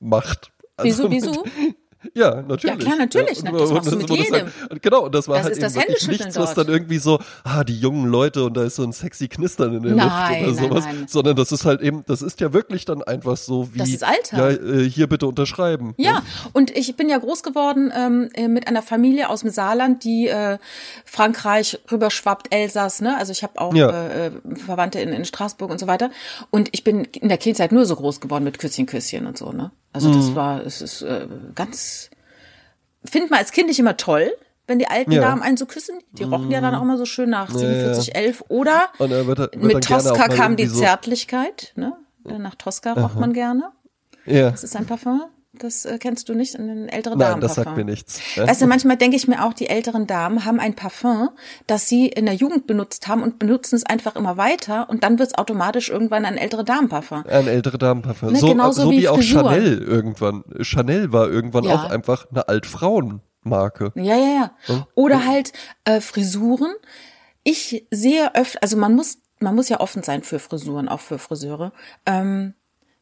macht. Also Bisou Bisou? Ja, natürlich. Ja, klar, natürlich. Ja, und, das machst du mit jedem. Halt, genau, und das war das halt eben wirklich nichts, dort. was dann irgendwie so, ah, die jungen Leute und da ist so ein sexy Knistern in der nein, Luft oder sowas, nein, nein. sondern das ist halt eben, das ist ja wirklich dann einfach so wie, das ist Alter. ja, äh, hier bitte unterschreiben. Ja, ja, und ich bin ja groß geworden ähm, äh, mit einer Familie aus dem Saarland, die äh, Frankreich rüberschwappt, Elsass, ne, also ich habe auch ja. äh, Verwandte in, in Straßburg und so weiter und ich bin in der Kindheit nur so groß geworden mit Küsschen, Küsschen und so, ne. Also das mhm. war, es ist äh, ganz findet man als Kind nicht immer toll, wenn die alten ja. Damen einen so küssen. Die rochen ja dann auch immer so schön nach 47, ja, 11. Oder wird, wird mit Tosca kam die so Zärtlichkeit. Ne? Nach Tosca rocht man gerne. Ja. Das ist ein Parfum. Das äh, kennst du nicht in den älteren Nein, Damen. das sagt mir nichts. Weißt du, manchmal denke ich mir auch, die älteren Damen haben ein Parfum, das sie in der Jugend benutzt haben und benutzen es einfach immer weiter und dann wird es automatisch irgendwann ein ältere Damenparfum. Ein ältere Damenparfum. Ne, so, genauso so wie, wie auch Frisuren. Chanel irgendwann. Chanel war irgendwann Ja. auch einfach eine Altfrauenmarke. Ja, ja, ja. Oder halt äh, Frisuren. Ich sehe öfter, also man muss, man muss ja offen sein für Frisuren, auch für Friseure. Ähm,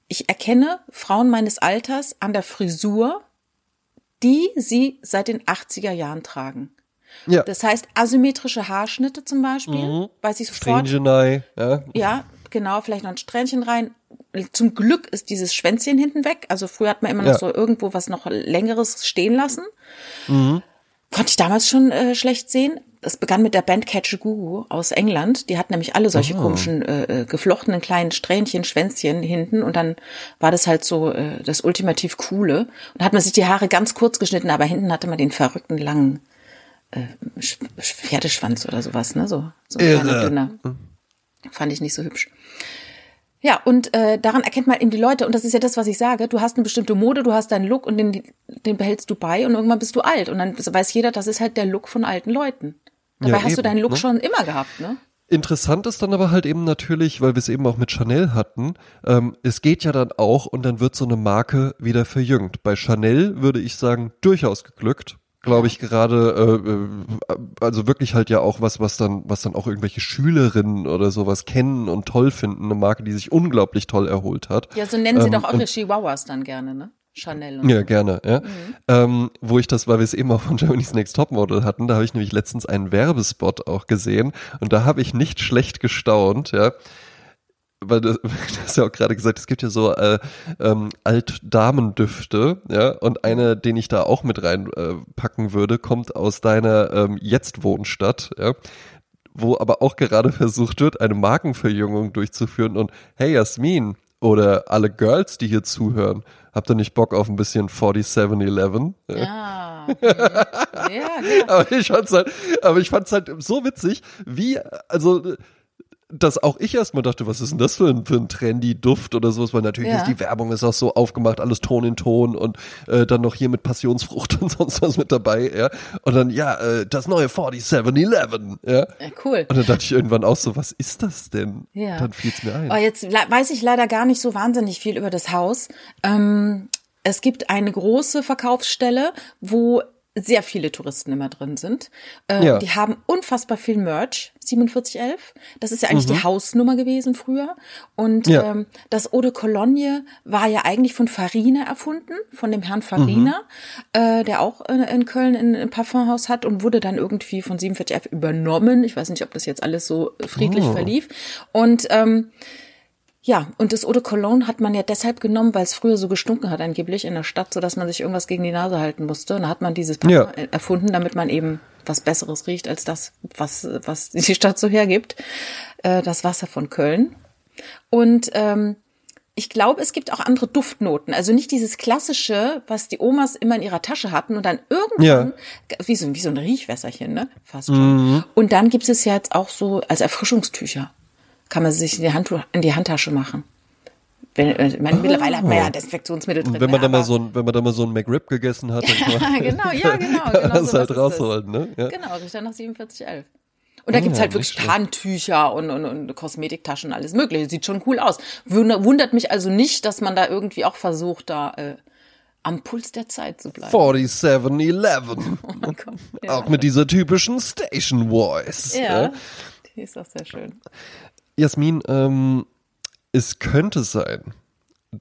ich erkenne Frauen meines Alters an der Frisur, die sie seit den 80er Jahren tragen. Ja. Das heißt, asymmetrische Haarschnitte zum Beispiel, Mhm. weiß ich sofort. Ja. Ja, genau, vielleicht noch ein Strähnchen rein. Zum Glück ist dieses Schwänzchen hinten weg. Also früher hat man immer noch Ja. so irgendwo was noch längeres stehen lassen. Mhm. Konnte ich damals schon äh, schlecht sehen. Es begann mit der Band Catch a Goo aus England. Die hat nämlich alle solche Oh. komischen äh, äh, geflochtenen kleinen Strähnchen, Schwänzchen hinten und dann war das halt so äh, das ultimativ coole. Und da hat man sich die Haare ganz kurz geschnitten, aber hinten hatte man den verrückten langen äh, Sch- Pferdeschwanz oder sowas, ne? So, so ein kleiner dünner. Fand ich nicht so hübsch. Ja, und äh, daran erkennt man eben die Leute, und das ist ja das, was ich sage, du hast eine bestimmte Mode, du hast deinen Look und den, den behältst du bei und irgendwann bist du alt. Und dann weiß jeder, das ist halt der Look von alten Leuten. Dabei Ja, hast du deinen Look ne? schon immer gehabt, ne? Interessant ist dann aber halt eben natürlich, weil wir es eben auch mit Chanel hatten, ähm, es geht ja dann auch und dann wird so eine Marke wieder verjüngt. Bei Chanel würde ich sagen, durchaus geglückt. Glaube ich gerade, äh, äh, also wirklich halt ja auch was, was dann, was dann auch irgendwelche Schülerinnen oder sowas kennen und toll finden. Eine Marke, die sich unglaublich toll erholt hat. Ja, so nennen sie Ähm, doch auch ihre Chihuahuas dann gerne, ne? Chanel und Ja, so. gerne, ja. Ähm, wo ich das, weil wir es eben auch von Germany's Next Topmodel hatten, da habe ich nämlich letztens einen Werbespot auch gesehen und da habe ich nicht schlecht gestaunt, ja. Weil du, hast ja auch gerade gesagt, es gibt ja so äh, ähm, Altdamendüfte, ja, und einer, den ich da auch mit reinpacken äh, würde, kommt aus deiner ähm, Jetzt-Wohnstadt, ja, wo aber auch gerade versucht wird, eine Markenverjüngung durchzuführen und hey Jasmin oder alle Girls, die hier zuhören, habt ihr nicht Bock auf ein bisschen 4711? Ja. mhm. ja, ja. Aber ich fand's halt, aber ich fand's halt so witzig, wie, also, dass auch ich erstmal dachte, was ist denn das für ein, für ein trendy Duft oder sowas, weil natürlich Ja. ist die Werbung ist auch so aufgemacht, alles Ton in Ton und äh, dann noch hier mit Passionsfrucht und sonst was mit dabei, ja. Und dann, ja, äh, das neue 4711, ja. ja, cool. Und dann dachte ich irgendwann auch so, was ist das denn? Ja. Dann fiel's mir ein. Oh, jetzt weiß ich leider gar nicht so wahnsinnig viel über das Haus. Ähm, es gibt eine große Verkaufsstelle, wo sehr viele Touristen immer drin sind. Äh, ja. Die haben unfassbar viel Merch, 4711. Das ist ja eigentlich mhm. die Hausnummer gewesen früher. Und ja. ähm, das Eau de Cologne war ja eigentlich von Farina erfunden, von dem Herrn Farina, mhm. äh, der auch in, in Köln ein, ein Parfumhaus hat und wurde dann irgendwie von 4711 übernommen. Ich weiß nicht, ob das jetzt alles so friedlich oh. verlief. Und ähm, ja, und das Eau de Cologne hat man ja deshalb genommen, weil es früher so gestunken hat angeblich in der Stadt, so dass man sich irgendwas gegen die Nase halten musste. Und da hat man dieses Parfum ja. erfunden, damit man eben was Besseres riecht als das, was, was die Stadt so hergibt. Äh, das Wasser von Köln. Und ähm, ich glaube, es gibt auch andere Duftnoten. Also nicht dieses klassische, was die Omas immer in ihrer Tasche hatten und dann irgendwann, ja. wie, so, wie so ein Riechwässerchen, ne? Fast schon. Mhm. Und dann gibt es ja jetzt auch so als Erfrischungstücher kann man sich in die, Hand, in die Handtasche machen. Wenn, äh, meine, ah. mittlerweile hat man ja Desinfektionsmittel drin. Wenn man, da mal so ein, wenn man da mal so ein McRib gegessen hat, dann kann man genau, ja, genau. genau das so halt rausholen, ne? Ja. Genau, riecht dann nach 4711. Und da gibt's halt wirklich Handtücher und, und, und Kosmetiktaschen, alles mögliche. Sieht schon cool aus. Wundert mich also nicht, dass man da irgendwie auch versucht, da äh, am Puls der Zeit zu bleiben. 4711. Oh mein Gott. Ja. Auch mit dieser typischen Station Voice. Ja, ja. die ist auch sehr schön. Jasmin, ähm, es könnte sein,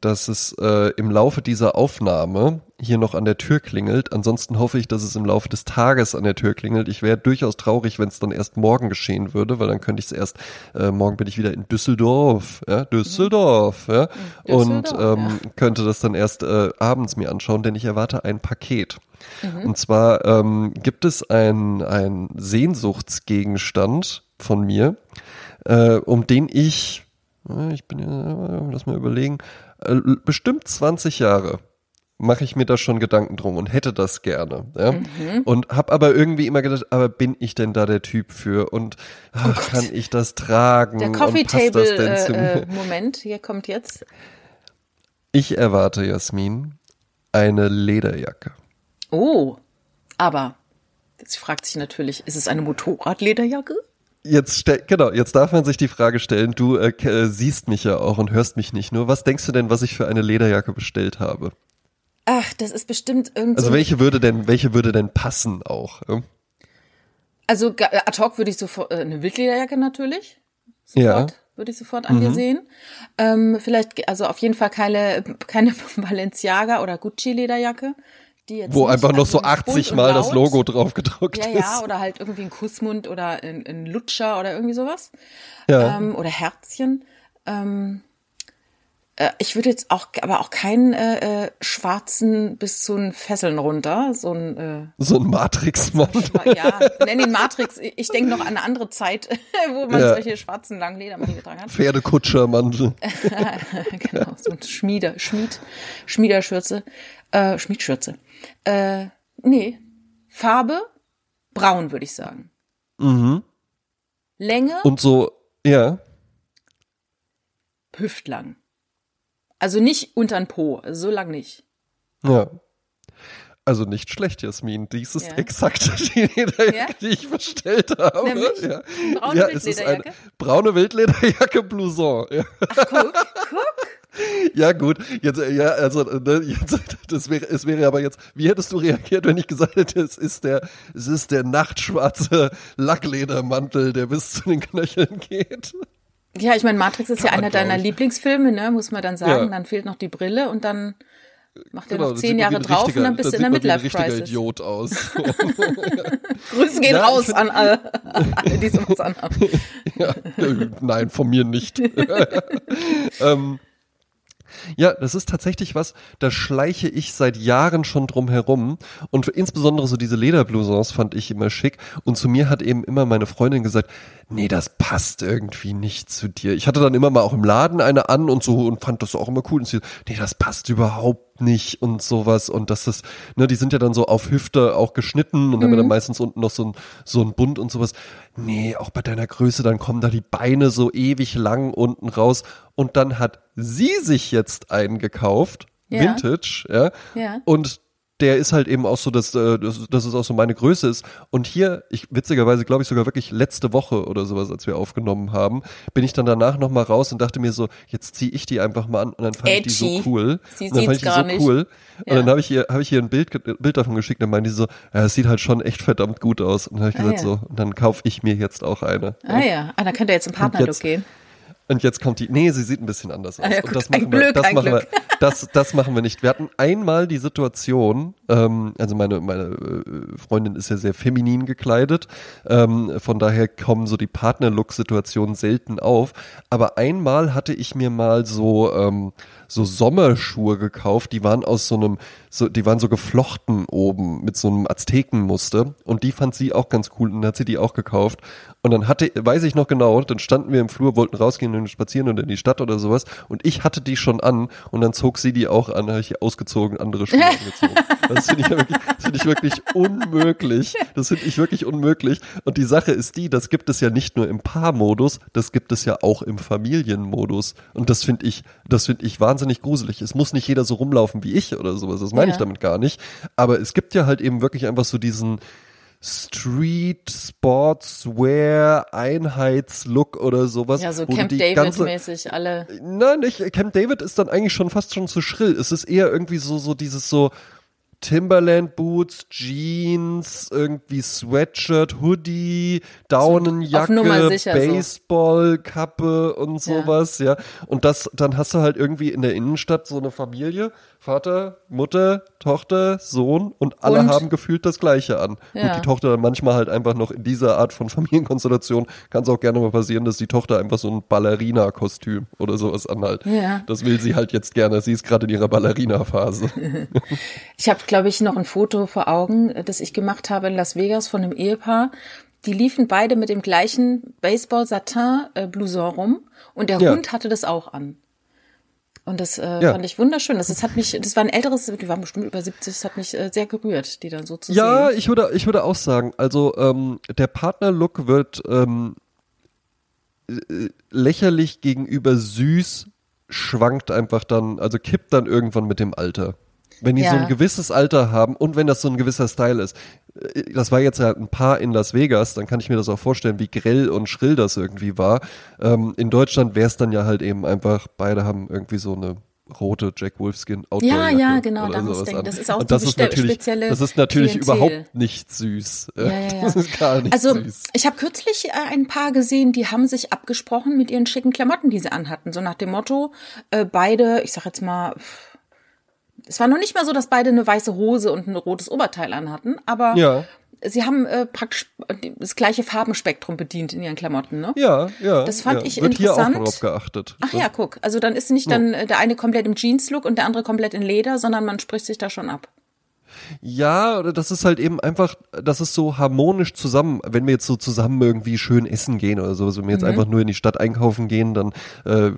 dass es äh, im Laufe dieser Aufnahme hier noch an der Tür klingelt. Ansonsten hoffe ich, dass es im Laufe des Tages an der Tür klingelt. Ich wäre durchaus traurig, wenn es dann erst morgen geschehen würde, weil dann könnte ich es erst, äh, morgen bin ich wieder in Düsseldorf, ja, Düsseldorf, ja, Düsseldorf, und ähm, ja. könnte das dann erst äh, abends mir anschauen, denn ich erwarte ein Paket. Mhm. Und zwar ähm, gibt es ein, ein Sehnsuchtsgegenstand von mir, äh, um den ich, ich bin, ja, lass mal überlegen, äh, bestimmt 20 Jahre mache ich mir da schon Gedanken drum und hätte das gerne. Ja? Mhm. Und habe aber irgendwie immer gedacht, aber bin ich denn da der Typ für und ach, oh kann ich das tragen? Der Coffee Table äh, äh, Moment, hier kommt jetzt. Ich erwarte, Jasmin, eine Lederjacke. Oh, aber jetzt fragt sich natürlich, ist es eine Motorradlederjacke? Jetzt genau, jetzt darf man sich die Frage stellen, du äh, äh, siehst mich ja auch und hörst mich nicht nur. Was denkst du denn, was ich für eine Lederjacke bestellt habe? Ach, das ist bestimmt irgendwie. Also welche würde denn, welche würde denn passen auch? Ja? Also äh, ad hoc würde ich sofort äh, eine Wildlederjacke natürlich. Sofort. Ja. Würde ich sofort an mhm. dir sehen. Ähm, vielleicht, also auf jeden Fall keine, keine Balenciaga oder Gucci-Lederjacke. Die jetzt Wo einfach noch so 80 Mal das Logo drauf gedruckt ja, ist. Ja, oder halt irgendwie ein Kussmund oder ein, ein Lutscher oder irgendwie sowas. Ja. Ähm, oder Herzchen. Ähm, äh, ich würde jetzt auch, aber auch keinen äh, äh, schwarzen bis zu den Fesseln runter. So ein, äh, so ein Matrix-Mann. Ja, nenn ihn Matrix. Ich denke noch an eine andere Zeit, wo man ja. solche schwarzen langen Ledermantel getragen hat. Pferdekutschermantel. genau, so ein Schmieder, Schmied, Schmiederschürze, äh, Schmiedschürze. Äh, nee, Farbe braun, würde ich sagen. Mhm. Länge. Und so, ja. Hüftlang. Also nicht unter den Po, so lang nicht. Ja. Also nicht schlecht, Jasmin. Dies ist ja. exakt die Lederjacke, ja? die ich bestellt habe. Nämlich? Ja, braune ja es ist eine braune Wildlederjacke Blouson. Ja. Ach, guck, guck. Ja, gut. Jetzt, ja, also, ne, jetzt, das wäre, es wäre aber jetzt, wie hättest du reagiert, wenn ich gesagt hätte, es ist der, es ist der nachtschwarze Lackledermantel, der bis zu den Knöcheln geht? Ja, ich meine, Matrix ist Kann ja einer deiner Lieblingsfilme, ne, muss man dann sagen. Ja. Dann fehlt noch die Brille und dann macht er genau, noch zehn Jahre drauf und dann bist du in der Midlife Crisis. ein richtiger Idiot aus. Grüße gehen ja, raus an alle, alle, die sowas anhaben. ja, nein, von mir nicht. ähm, ja, das ist tatsächlich was, da schleiche ich seit Jahren schon drum herum. Und insbesondere so diese Lederblousons fand ich immer schick. Und zu mir hat eben immer meine Freundin gesagt, nee, das passt irgendwie nicht zu dir. Ich hatte dann immer mal auch im Laden eine an und so und fand das auch immer cool. Und sie, nee, das passt überhaupt nicht und sowas. Und das ist, ne, die sind ja dann so auf Hüfte auch geschnitten und mhm. haben dann meistens unten noch so ein, so ein Bund und sowas. Nee, auch bei deiner Größe, dann kommen da die Beine so ewig lang unten raus. Und dann hat sie sich jetzt einen gekauft, ja. Vintage, ja. ja. Und der ist halt eben auch so, dass, äh, dass, dass es auch so meine Größe ist. Und hier, ich witzigerweise glaube ich sogar wirklich letzte Woche oder sowas, als wir aufgenommen haben, bin ich dann danach nochmal raus und dachte mir so, jetzt ziehe ich die einfach mal an und dann fand Edgy. ich die so cool. Sie und dann fand ich die so nicht. cool. Ja. Und dann habe ich ihr habe ich ihr ein Bild Bild davon geschickt, dann meinte sie so, ja, es sieht halt schon echt verdammt gut aus. Und dann habe ich ah, gesagt ja. so, und dann kaufe ich mir jetzt auch eine. Ah ja, ah, dann könnt ihr jetzt im Partnerlook gehen. Und jetzt kommt die, nee, sie sieht ein bisschen anders aus. Ah, ja, und das machen, Glück, wir, das, machen wir, das, das machen wir nicht. Wir hatten einmal die Situation, ähm, also meine, meine äh, Freundin ist ja sehr feminin gekleidet, ähm, von daher kommen so die Partner-Look-Situationen selten auf. Aber einmal hatte ich mir mal so, ähm, so Sommerschuhe gekauft, die waren aus so einem, so, die waren so geflochten oben mit so einem Aztekenmuster und die fand sie auch ganz cool und dann hat sie die auch gekauft. Und dann hatte, weiß ich noch genau, dann standen wir im Flur, wollten rausgehen und spazieren und in die Stadt oder sowas und ich hatte die schon an und dann zog sie die auch an, habe ich ausgezogen, andere Schuhe angezogen. Das finde ich ja wirklich, das finde ich wirklich unmöglich. Das finde ich wirklich unmöglich. Und die Sache ist die, das gibt es ja nicht nur im Paarmodus, das gibt es ja auch im Familienmodus. Und das finde ich, das finde ich wahnsinnig gruselig. Es muss nicht jeder so rumlaufen wie ich oder sowas. Das meine ja. ich damit gar nicht. Aber es gibt ja halt eben wirklich einfach so diesen, Street Sportswear Einheitslook oder sowas. Ja, so Camp David mäßig alle. Nein, nicht Camp David ist dann eigentlich schon fast schon zu schrill. Es ist eher irgendwie so so dieses so Timberland Boots, Jeans, irgendwie Sweatshirt, Hoodie, Daunenjacke, Baseballkappe und sowas, ja. ja. Und das, dann hast du halt irgendwie in der Innenstadt so eine Familie, Vater, Mutter, Tochter, Sohn und alle und? haben gefühlt das Gleiche an. Ja. Und die Tochter dann manchmal halt einfach noch in dieser Art von Familienkonstellation kann es auch gerne mal passieren, dass die Tochter einfach so ein Ballerina-Kostüm oder sowas anhalt. Ja. Das will sie halt jetzt gerne. Sie ist gerade in ihrer Ballerina-Phase. ich habe, glaube ich, noch ein Foto vor Augen, das ich gemacht habe in Las Vegas von einem Ehepaar. Die liefen beide mit dem gleichen Baseball-Satin-Blouson äh, rum und der ja. Hund hatte das auch an. Und das äh, ja. fand ich wunderschön. Das, das hat mich, das war ein älteres, die waren bestimmt über 70, das hat mich äh, sehr gerührt, die dann so zu ja, sehen. Ja, ich würde, ich würde auch sagen, also ähm, der Partnerlook wird ähm, äh, lächerlich gegenüber süß, schwankt einfach dann, also kippt dann irgendwann mit dem Alter. Wenn die ja. so ein gewisses Alter haben und wenn das so ein gewisser Style ist, äh, das war jetzt ja ein paar in Las Vegas, dann kann ich mir das auch vorstellen, wie grell und schrill das irgendwie war. Ähm, in Deutschland wäre es dann ja halt eben einfach, beide haben irgendwie so eine rote Jack Wolfskin Outdoor Ja, ja, genau, da muss ich denken. Das ist auch und das ist natürlich, spezielle Das ist natürlich Klientel. überhaupt nicht süß. Ja, ja, ja. Das ist gar nicht also, süß. ich habe kürzlich äh, ein paar gesehen, die haben sich abgesprochen mit ihren schicken Klamotten, die sie anhatten. So nach dem Motto, äh, beide, ich sag jetzt mal, es war noch nicht mal so, dass beide eine weiße Hose und ein rotes Oberteil anhatten, aber ja sie haben äh, praktisch das gleiche Farbenspektrum bedient in ihren Klamotten, ne? Ja, ja. Das fand ja. ich Wird interessant. Hier auch drauf geachtet. Ach ja, guck. Also dann ist nicht dann ja. der eine komplett im Jeans-Look und der andere komplett in Leder, sondern man spricht sich da schon ab. Ja, oder das ist halt eben einfach, das ist so harmonisch zusammen. Wenn wir jetzt so zusammen irgendwie schön essen gehen oder so, also wenn wir jetzt mhm. einfach nur in die Stadt einkaufen gehen, dann äh,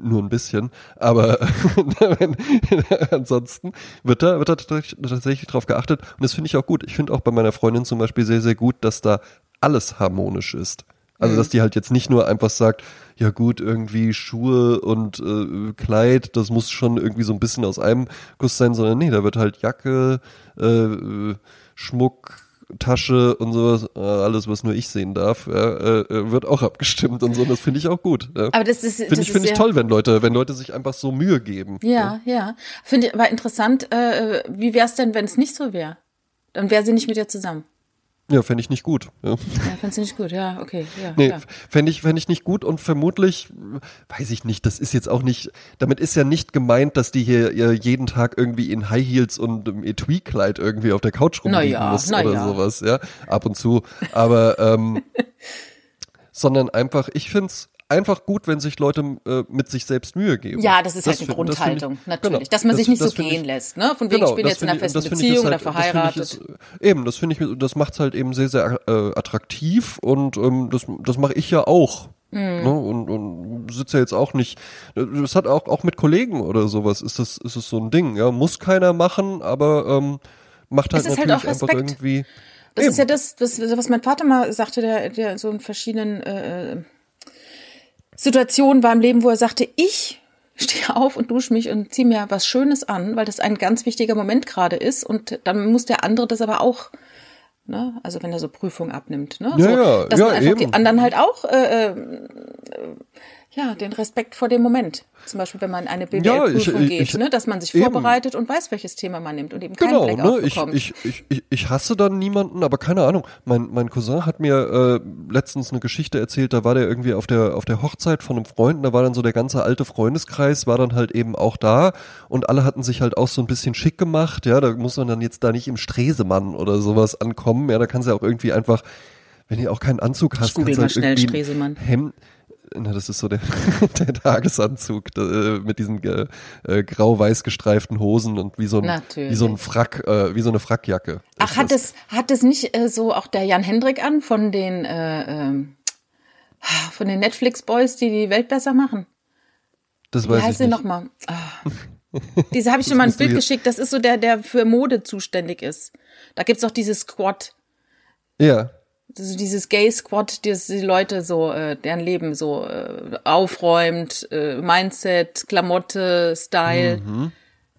nur ein bisschen, aber ansonsten wird da, wird da tatsächlich drauf geachtet und das finde ich auch gut. Ich finde auch bei meiner Freundin zum Beispiel sehr, sehr gut, dass da alles harmonisch ist. Also, dass mhm. die halt jetzt nicht nur einfach sagt, ja gut, irgendwie Schuhe und äh, Kleid, das muss schon irgendwie so ein bisschen aus einem Guss sein, sondern nee, da wird halt Jacke, äh, Schmuck, Tasche und sowas, äh, alles, was nur ich sehen darf, äh, äh, wird auch abgestimmt und so. Und das finde ich auch gut. Aber das ist finde ich finde ich toll, wenn Leute, wenn Leute sich einfach so Mühe geben. Ja, ja. ja. Finde ich aber interessant. Äh, wie wäre es denn, wenn es nicht so wäre? Dann wäre sie nicht mit dir zusammen. Ja, fände ich nicht gut. Ja, ja fändest du nicht gut, ja, okay. Ja, nee, fände ich, fänd ich nicht gut und vermutlich, weiß ich nicht, das ist jetzt auch nicht, damit ist ja nicht gemeint, dass die hier jeden Tag irgendwie in High Heels und im Etui-Kleid irgendwie auf der Couch rumliegen ja, muss oder ja. sowas, ja, ab und zu. Aber, ähm, sondern einfach, ich find's einfach gut, wenn sich Leute äh, mit sich selbst Mühe geben. Ja, das ist das halt eine Grundhaltung, ich, natürlich. Genau, dass man sich nicht so gehen ich, lässt, ne? Von wegen, genau, ich bin jetzt in einer festen Beziehung halt, oder verheiratet. Ist, eben, das finde ich, das macht's halt eben sehr, sehr äh, attraktiv und ähm, das, das mache ich ja auch. Mhm. Ne? Und, und sitze ja jetzt auch nicht. Das hat auch, auch mit Kollegen oder sowas ist das, ist es so ein Ding. Ja, muss keiner machen, aber ähm, macht halt, halt natürlich halt einfach irgendwie. Das eben. ist ja das, das, was mein Vater mal sagte, der, der so in verschiedenen äh, Situation war im Leben, wo er sagte, ich stehe auf und dusche mich und ziehe mir was Schönes an, weil das ein ganz wichtiger Moment gerade ist. Und dann muss der andere das aber auch Ne? Also wenn er so Prüfung abnimmt. Ne? Ja, so, ja, dass ja, einfach eben. die anderen halt auch äh, äh, ja, den Respekt vor dem Moment. Zum Beispiel, wenn man eine Ja, BWL-Prüfung ich- geht, ich- ne? dass man sich eben. vorbereitet und weiß, welches Thema man nimmt und eben keinen Genau, Blackout ne? ich, bekommt. ich, ich, ich, ich hasse dann niemanden, aber keine Ahnung. Mein, mein Cousin hat mir äh, letztens eine Geschichte erzählt, da war der irgendwie auf der, auf der Hochzeit von einem Freund, und da war dann so der ganze alte Freundeskreis, war dann halt eben auch da und alle hatten sich halt auch so ein bisschen schick gemacht, ja, da muss man dann jetzt da nicht im Stresemann oder sowas ankommen, ja, da kannst du ja auch irgendwie einfach, wenn ihr auch keinen Anzug hast, kannst du halt schnell irgendwie. Hemd, na, das ist so der, der Tagesanzug äh, mit diesen äh, äh, grau-weiß gestreiften Hosen und wie so ein, Natürlich. wie so ein Frack, äh, wie so eine Frackjacke. Ach, hat das. es, hat es nicht äh, so auch der Jan Hendrik an von den, äh, ähm, von den Netflix-Boys, die die Welt besser machen? Das Wie weiß ich heißt sie nicht. nochmal? Ah. Diese habe ich schon mal ein Bild geschickt. Das ist so der, der für Mode zuständig ist. Da gibt's auch dieses Squad. Ja, Also dieses Gay Squad, das die Leute so, äh, deren Leben so äh, aufräumt, äh, Mindset, Klamotte, Style.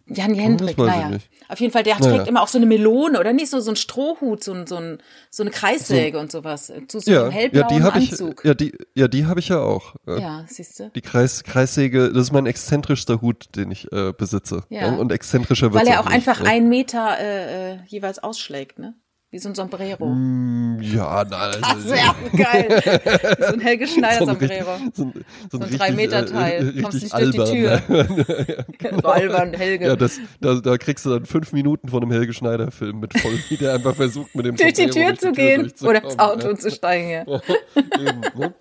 Jan Hendrik, Mhm. weiß ich naja. nicht. Auf jeden Fall, der Naja. trägt immer auch so eine Melone oder nicht so, so ein Strohhut, so, ein, so, ein, so eine Kreissäge und sowas. Zu so ja, einem ja, hellblauen die habe ich, Anzug. ja, die, ja, die habe ich ja auch. Äh, Ja, siehst du. Die Kreis, Kreissäge, das ist mein exzentrischster Hut, den ich äh, besitze. Ja. Und exzentrischer wird Weil er auch nicht, einfach ne? einen Meter äh, äh, jeweils ausschlägt, ne? Wie so ein Sombrero. Mm, Ja, na, also, Das wäre geil. So ein Helge Schneider so ein Sombrero. So ein, so ein richtig, 3-Meter-Teil. Äh, Kommst nicht durch die albern. So albern, Helge. Ja, das, da, da kriegst du dann fünf Minuten von einem Helge Schneider-Film mit voll, wie der einfach versucht, mit dem durch die Sombrero Tür zu gehen oder ins Auto ja. zu steigen. Ja. Eben, ne?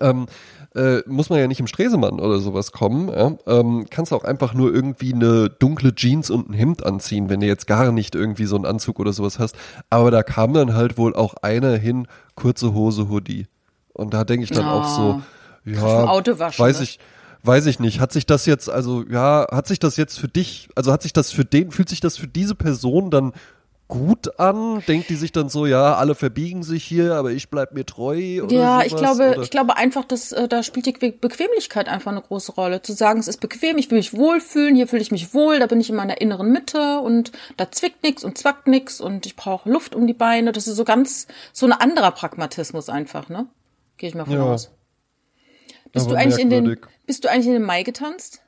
ähm, äh, muss man ja nicht im Stresemann oder sowas kommen. Ja? Ähm, kannst auch einfach nur irgendwie eine dunkle Jeans und ein Hemd anziehen, wenn du jetzt gar nicht irgendwie so einen Anzug oder sowas hast. Aber da kam dann halt wohl auch einer hin, kurze Hose, Hoodie. Und da denke ich dann auch so, ja, vom Auto waschen, weiß ne? ich, weiß ich nicht. Hat sich das jetzt, also ja, hat sich das jetzt für dich, also hat sich das für den, fühlt sich das für diese Person dann gut an? Denkt die sich dann so, ja, alle verbiegen sich hier, aber ich bleib mir treu? Oder Ja, sowas, ich glaube, oder? ich glaube einfach, dass äh, da spielt die Que- Bequemlichkeit einfach eine große Rolle. Zu sagen, es ist bequem, ich will mich wohlfühlen, hier fühle ich mich wohl, da bin ich in meiner inneren Mitte und da zwickt nix und zwackt nix und ich brauche Luft um die Beine. Das ist so ganz so ein anderer Pragmatismus einfach, ne? Gehe ich mal von Ja. aus. Bist Aber du eigentlich in den bist du eigentlich in den Mai getanzt?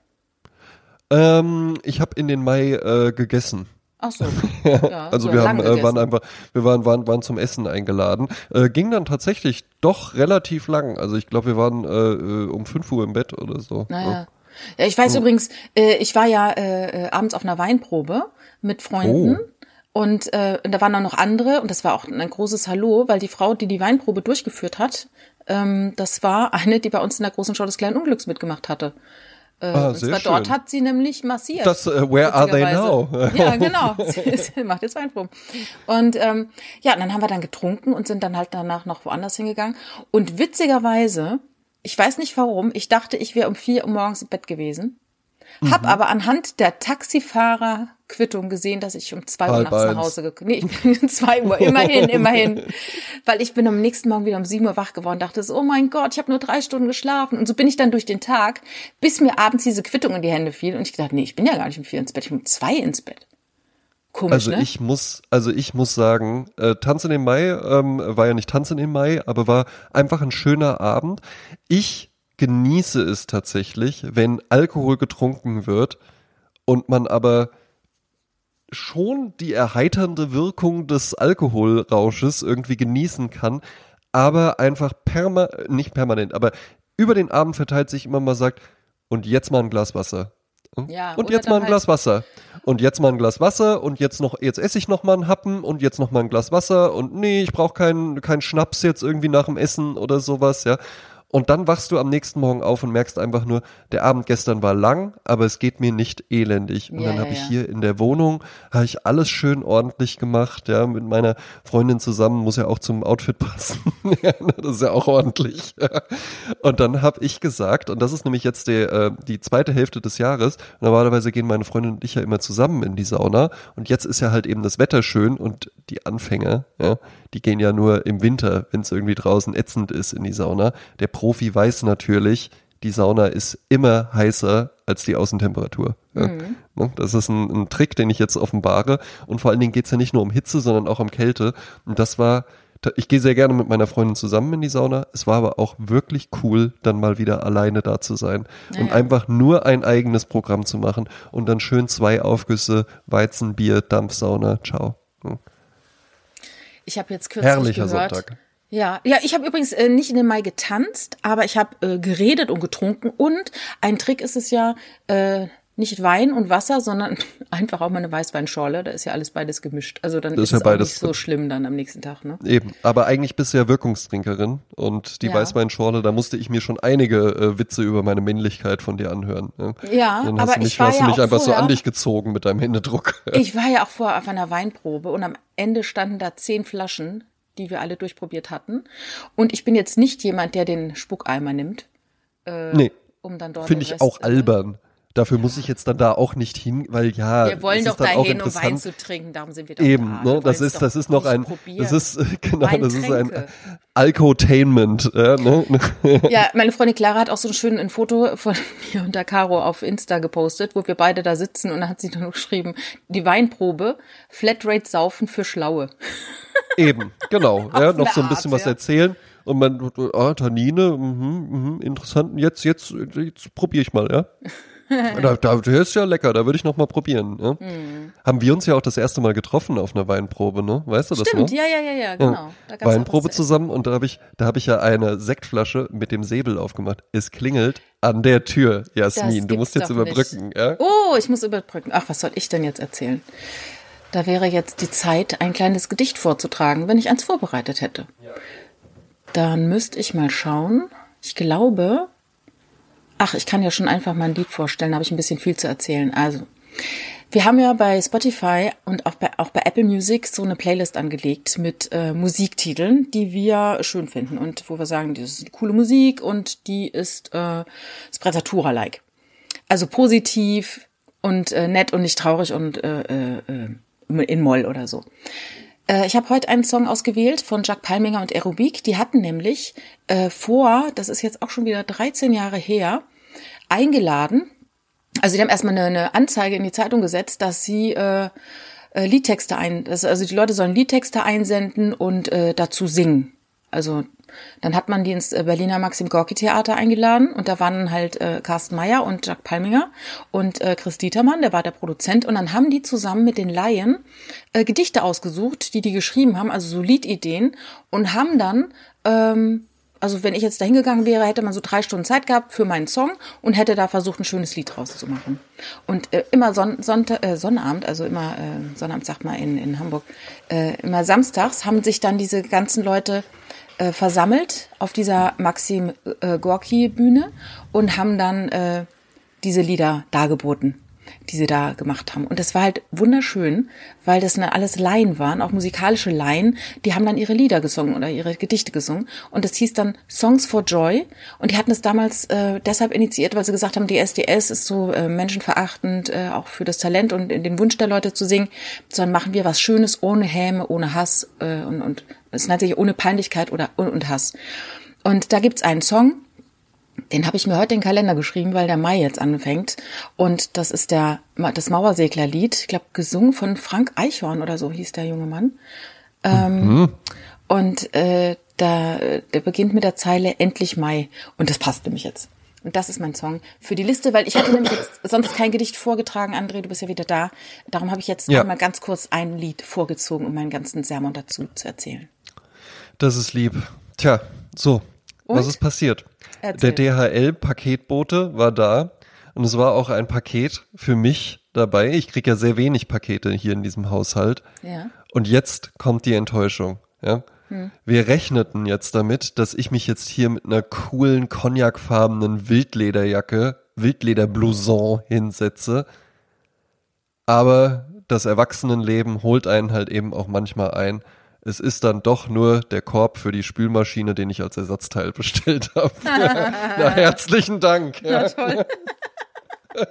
Ähm, ich habe in den Mai äh, gegessen. Ach so. Ja, Also so wir haben, äh, waren einfach, wir waren, waren, waren zum Essen eingeladen. Äh, ging dann tatsächlich doch relativ lang. Also ich glaube, wir waren äh, äh, um 5 Uhr im Bett oder so. Naja. Ja, ich weiß übrigens, äh, ich war ja äh, äh, abends auf einer Weinprobe mit Freunden. Oh. Und äh, da waren dann noch andere und das war auch ein großes Hallo, weil die Frau, die die Weinprobe durchgeführt hat, ähm, das war eine, die bei uns in der großen Show des kleinen Unglücks mitgemacht hatte. Äh, Ah, und zwar dort hat sie nämlich massiert. Das, äh, where are they now? ja, genau. Sie, sie macht jetzt Weinproben. Und ähm, ja, und dann haben wir dann getrunken und sind dann halt danach noch woanders hingegangen. Und witzigerweise, ich weiß nicht warum, ich dachte, ich wäre um vier Uhr morgens im Bett gewesen. Mhm. Hab aber anhand der Taxifahrerquittung gesehen, dass ich um zwei Uhr nachts nach. Hause gekommen Nee, ich bin um zwei Uhr, immerhin, immerhin. Weil ich bin am nächsten Morgen wieder um sieben Uhr wach geworden, dachte so, oh mein Gott, ich habe nur drei Stunden geschlafen. Und so bin ich dann durch den Tag, bis mir abends diese Quittung in die Hände fiel. Und ich dachte, nee, ich bin ja gar nicht um vier ins Bett, ich bin um zwei ins Bett. Komisch, Also ne? ich muss, also ich muss sagen, äh, Tanzen im Mai ähm, war ja nicht Tanzen im Mai, aber war einfach ein schöner Abend. Ich genieße es tatsächlich, wenn Alkohol getrunken wird und man aber schon die erheiternde Wirkung des Alkoholrausches irgendwie genießen kann, aber einfach perma nicht permanent, aber über den Abend verteilt sich immer mal sagt, und jetzt mal ein Glas Wasser. Ja, und jetzt mal ein Glas Wasser. Und jetzt mal ein Glas Wasser und jetzt noch, jetzt esse ich noch mal einen Happen und jetzt noch mal ein Glas Wasser und nee, ich brauche keinen keinen Schnaps jetzt irgendwie nach dem Essen oder sowas, ja. Und dann wachst du am nächsten Morgen auf und merkst einfach nur, der Abend gestern war lang, aber es geht mir nicht elendig. Und Ja, dann ja, habe ich ja. hier in der Wohnung, habe ich alles schön ordentlich gemacht, ja, mit meiner Freundin zusammen, muss ja auch zum Outfit passen. ja, das ist ja auch ordentlich. Und dann habe ich gesagt, und das ist nämlich jetzt die, äh, die zweite Hälfte des Jahres, normalerweise gehen meine Freundin und ich ja immer zusammen in die Sauna und jetzt ist ja halt eben das Wetter schön und die Anfänger, ja, die gehen ja nur im Winter, wenn es irgendwie draußen ätzend ist in die Sauna. Der Profi weiß natürlich, die Sauna ist immer heißer als die Außentemperatur. Ja. Mhm. Ne, das ist ein, ein, Trick, den ich jetzt offenbare. Und vor allen Dingen geht es ja nicht nur um Hitze, sondern auch um Kälte. Und das war, ich gehe sehr gerne mit meiner Freundin zusammen in die Sauna. Es war aber auch wirklich cool, dann mal wieder alleine da zu sein naja. und einfach nur ein eigenes Programm zu machen und dann schön zwei Aufgüsse, Weizen, Bier, Dampfsauna, ciao. Ja. Ich habe jetzt kürzlich Herrlicher gehört, Sonntag. Ja, ja, ich habe übrigens äh, nicht in den Mai getanzt, aber ich habe äh, geredet und getrunken. Und ein Trick ist es ja, äh, nicht Wein und Wasser, sondern einfach auch mal eine Weißweinschorle. Da ist ja alles beides gemischt. Also dann das ist, ist ja es beides nicht so schlimm dann am nächsten Tag. Ne? Eben, aber eigentlich bist du ja Wirkungstrinkerin und die ja. Weißweinschorle, da musste ich mir schon einige äh, Witze über meine Männlichkeit von dir anhören. Ne? Ja, dann aber mich, ich war hast ja du mich einfach vorher, so an dich gezogen mit deinem Händedruck. Ich war ja auch vorher auf einer Weinprobe und am Ende standen da zehn Flaschen die wir alle durchprobiert hatten. Und ich bin jetzt nicht jemand, der den Spuckeimer nimmt. Äh, nee. Um dann dort Finde ich Rest, auch äh, albern. Dafür muss ich jetzt dann da auch nicht hin, weil ja. Wir wollen doch dahin, um Wein zu trinken, darum sind wir da. Eben, da. ne? Das ist, das ist noch ein, probieren. das ist, genau, das ist ein Alkotainment. Ja, ne? ja, meine Freundin Clara hat auch so ein schönes Foto von mir und der Caro auf Insta gepostet, wo wir beide da sitzen und da hat sie dann geschrieben, die Weinprobe, Flatrate saufen für Schlaue. Eben, genau. ja, noch so ein bisschen Art, was erzählen. Und man, ah, Tannine, mh, mh, interessant. Jetzt, jetzt, jetzt probiere ich mal, ja. da, da, der ist ja lecker, da würde ich noch mal probieren. Ja? Mhm. Haben wir uns ja auch das erste Mal getroffen auf einer Weinprobe, ne? Weißt du das Stimmt, noch? ja, ja, ja, ja, genau. Ja. Weinprobe zusammen und da habe ich, da habe ich ja eine Sektflasche mit dem Säbel aufgemacht. Es klingelt an der Tür, Jasmin. Du musst jetzt überbrücken, nicht. ja? Oh, ich muss überbrücken. Ach, was soll ich denn jetzt erzählen? Da wäre jetzt die Zeit, ein kleines Gedicht vorzutragen, wenn ich eins vorbereitet hätte. Dann müsste ich mal schauen. Ich glaube, ach, ich kann ja schon einfach mal ein Lied vorstellen, da habe ich ein bisschen viel zu erzählen. Also, wir haben ja bei Spotify und auch bei, auch bei Apple Music so eine Playlist angelegt mit äh, Musiktiteln, die wir schön finden und wo wir sagen, das ist coole Musik und die ist äh, Sprezzatura-like. Also positiv und äh, nett und nicht traurig und äh, äh, äh in Moll oder so. Äh, ich habe heute einen Song ausgewählt von Jack Palminger und Aerobik. Die hatten nämlich äh, vor, das ist jetzt auch schon wieder 13 Jahre her, eingeladen. Also die haben erstmal eine, eine Anzeige in die Zeitung gesetzt, dass sie äh, äh, Liedtexte ein, also die Leute sollen Liedtexte einsenden und äh, dazu singen. Also dann hat man die ins äh, Berliner Maxim Gorki Theater eingeladen und da waren halt äh, Carsten Meyer und Jack Palminger und äh, Chris Dietermann, der war der Produzent und dann haben die zusammen mit den Laien äh, Gedichte ausgesucht, die die geschrieben haben, also so Liedideen und haben dann ähm, also wenn ich jetzt da hingegangen wäre, hätte man so drei Stunden Zeit gehabt für meinen Song und hätte da versucht, ein schönes Lied draus zu machen. Und äh, immer Son Sonntag, äh, Sonnabend, also immer äh, Sonnabend sagt man in, in Hamburg, äh, immer samstags haben sich dann diese ganzen Leute äh, versammelt auf dieser Maxim äh, Gorki Bühne und haben dann äh, diese Lieder dargeboten die sie da gemacht haben. Und das war halt wunderschön, weil das alles Laien waren, auch musikalische Laien, die haben dann ihre Lieder gesungen oder ihre Gedichte gesungen. Und das hieß dann Songs for Joy. Und die hatten es damals äh, deshalb initiiert, weil sie gesagt haben, die SDS ist so äh, menschenverachtend, äh, auch für das Talent und den Wunsch der Leute zu singen, sondern machen wir was Schönes, ohne Häme, ohne Hass äh, und, und es nennt sich ohne Peinlichkeit oder und, und Hass. Und da gibt's einen Song, den habe ich mir heute in den Kalender geschrieben, weil der Mai jetzt anfängt. Und das ist der das Mauerseglerlied, ich glaube, gesungen von Frank Eichhorn oder so hieß der junge Mann. Ähm, mhm. Und äh, da, der beginnt mit der Zeile Endlich Mai. Und das passt nämlich jetzt. Und das ist mein Song für die Liste, weil ich hatte nämlich jetzt sonst kein Gedicht vorgetragen, André, du bist ja wieder da. Darum habe ich jetzt ja. einmal ganz kurz ein Lied vorgezogen, um meinen ganzen Sermon dazu zu erzählen. Das ist lieb. Tja, so, Und? was ist passiert? Erzähl. Der DHL-Paketbote war da und es war auch ein Paket für mich dabei. Ich kriege ja sehr wenig Pakete hier in diesem Haushalt. Ja. Und jetzt kommt die Enttäuschung. Ja? Hm. Wir rechneten jetzt damit, dass ich mich jetzt hier mit einer coolen, cognacfarbenen Wildlederjacke, Wildlederblouson hinsetze. Aber das Erwachsenenleben holt einen halt eben auch manchmal ein es ist dann doch nur der Korb für die Spülmaschine, den ich als Ersatzteil bestellt habe. Na, herzlichen Dank. Ja, toll.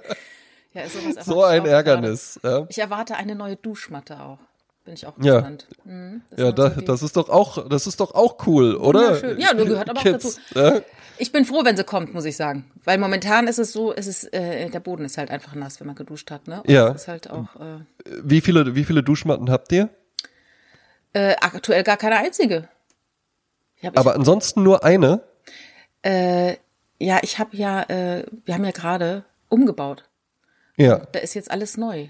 ja, so ein Ärgernis. Ja. Ich erwarte eine neue Duschmatte auch. Bin ich auch Ja. gespannt. Mhm, das Ja, da, so das ist doch auch, das ist doch auch cool, oder? Ja, nur gehört aber auch Kids, dazu. Ja? Ich bin froh, wenn sie kommt, muss ich sagen. Weil momentan ist es so, es ist, äh, der Boden ist halt einfach nass, wenn man geduscht hat, ne? Und Ja. Halt auch, äh, Wie viele, wie viele Duschmatten habt ihr? Äh, aktuell gar keine einzige. Aber ansonsten nur eine? äh, ja, ich habe ja, äh, wir haben ja gerade umgebaut. Ja. Da ist jetzt alles neu.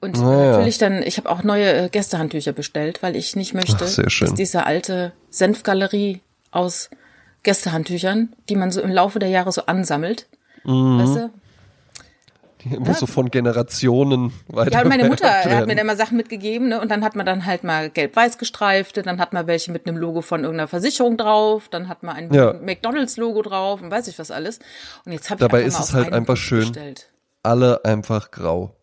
Und Ah, ja. natürlich dann, ich habe auch neue äh, Gästehandtücher bestellt, weil ich nicht möchte, Ach, dass diese alte Senfgalerie aus Gästehandtüchern, die man so im Laufe der Jahre so ansammelt, Mhm. weißt du, muss so von Generationen weiter. Ja, meine Mutter hat mir werden. da immer Sachen mitgegeben, ne? Und dann hat man dann halt mal gelb-weiß gestreifte, dann hat man welche mit einem Logo von irgendeiner Versicherung drauf, dann hat man ein Ja. McDonalds-Logo drauf und weiß ich was alles. Und jetzt habe ich Dabei ist mal es halt einfach schön. Bestellt. Alle einfach grau.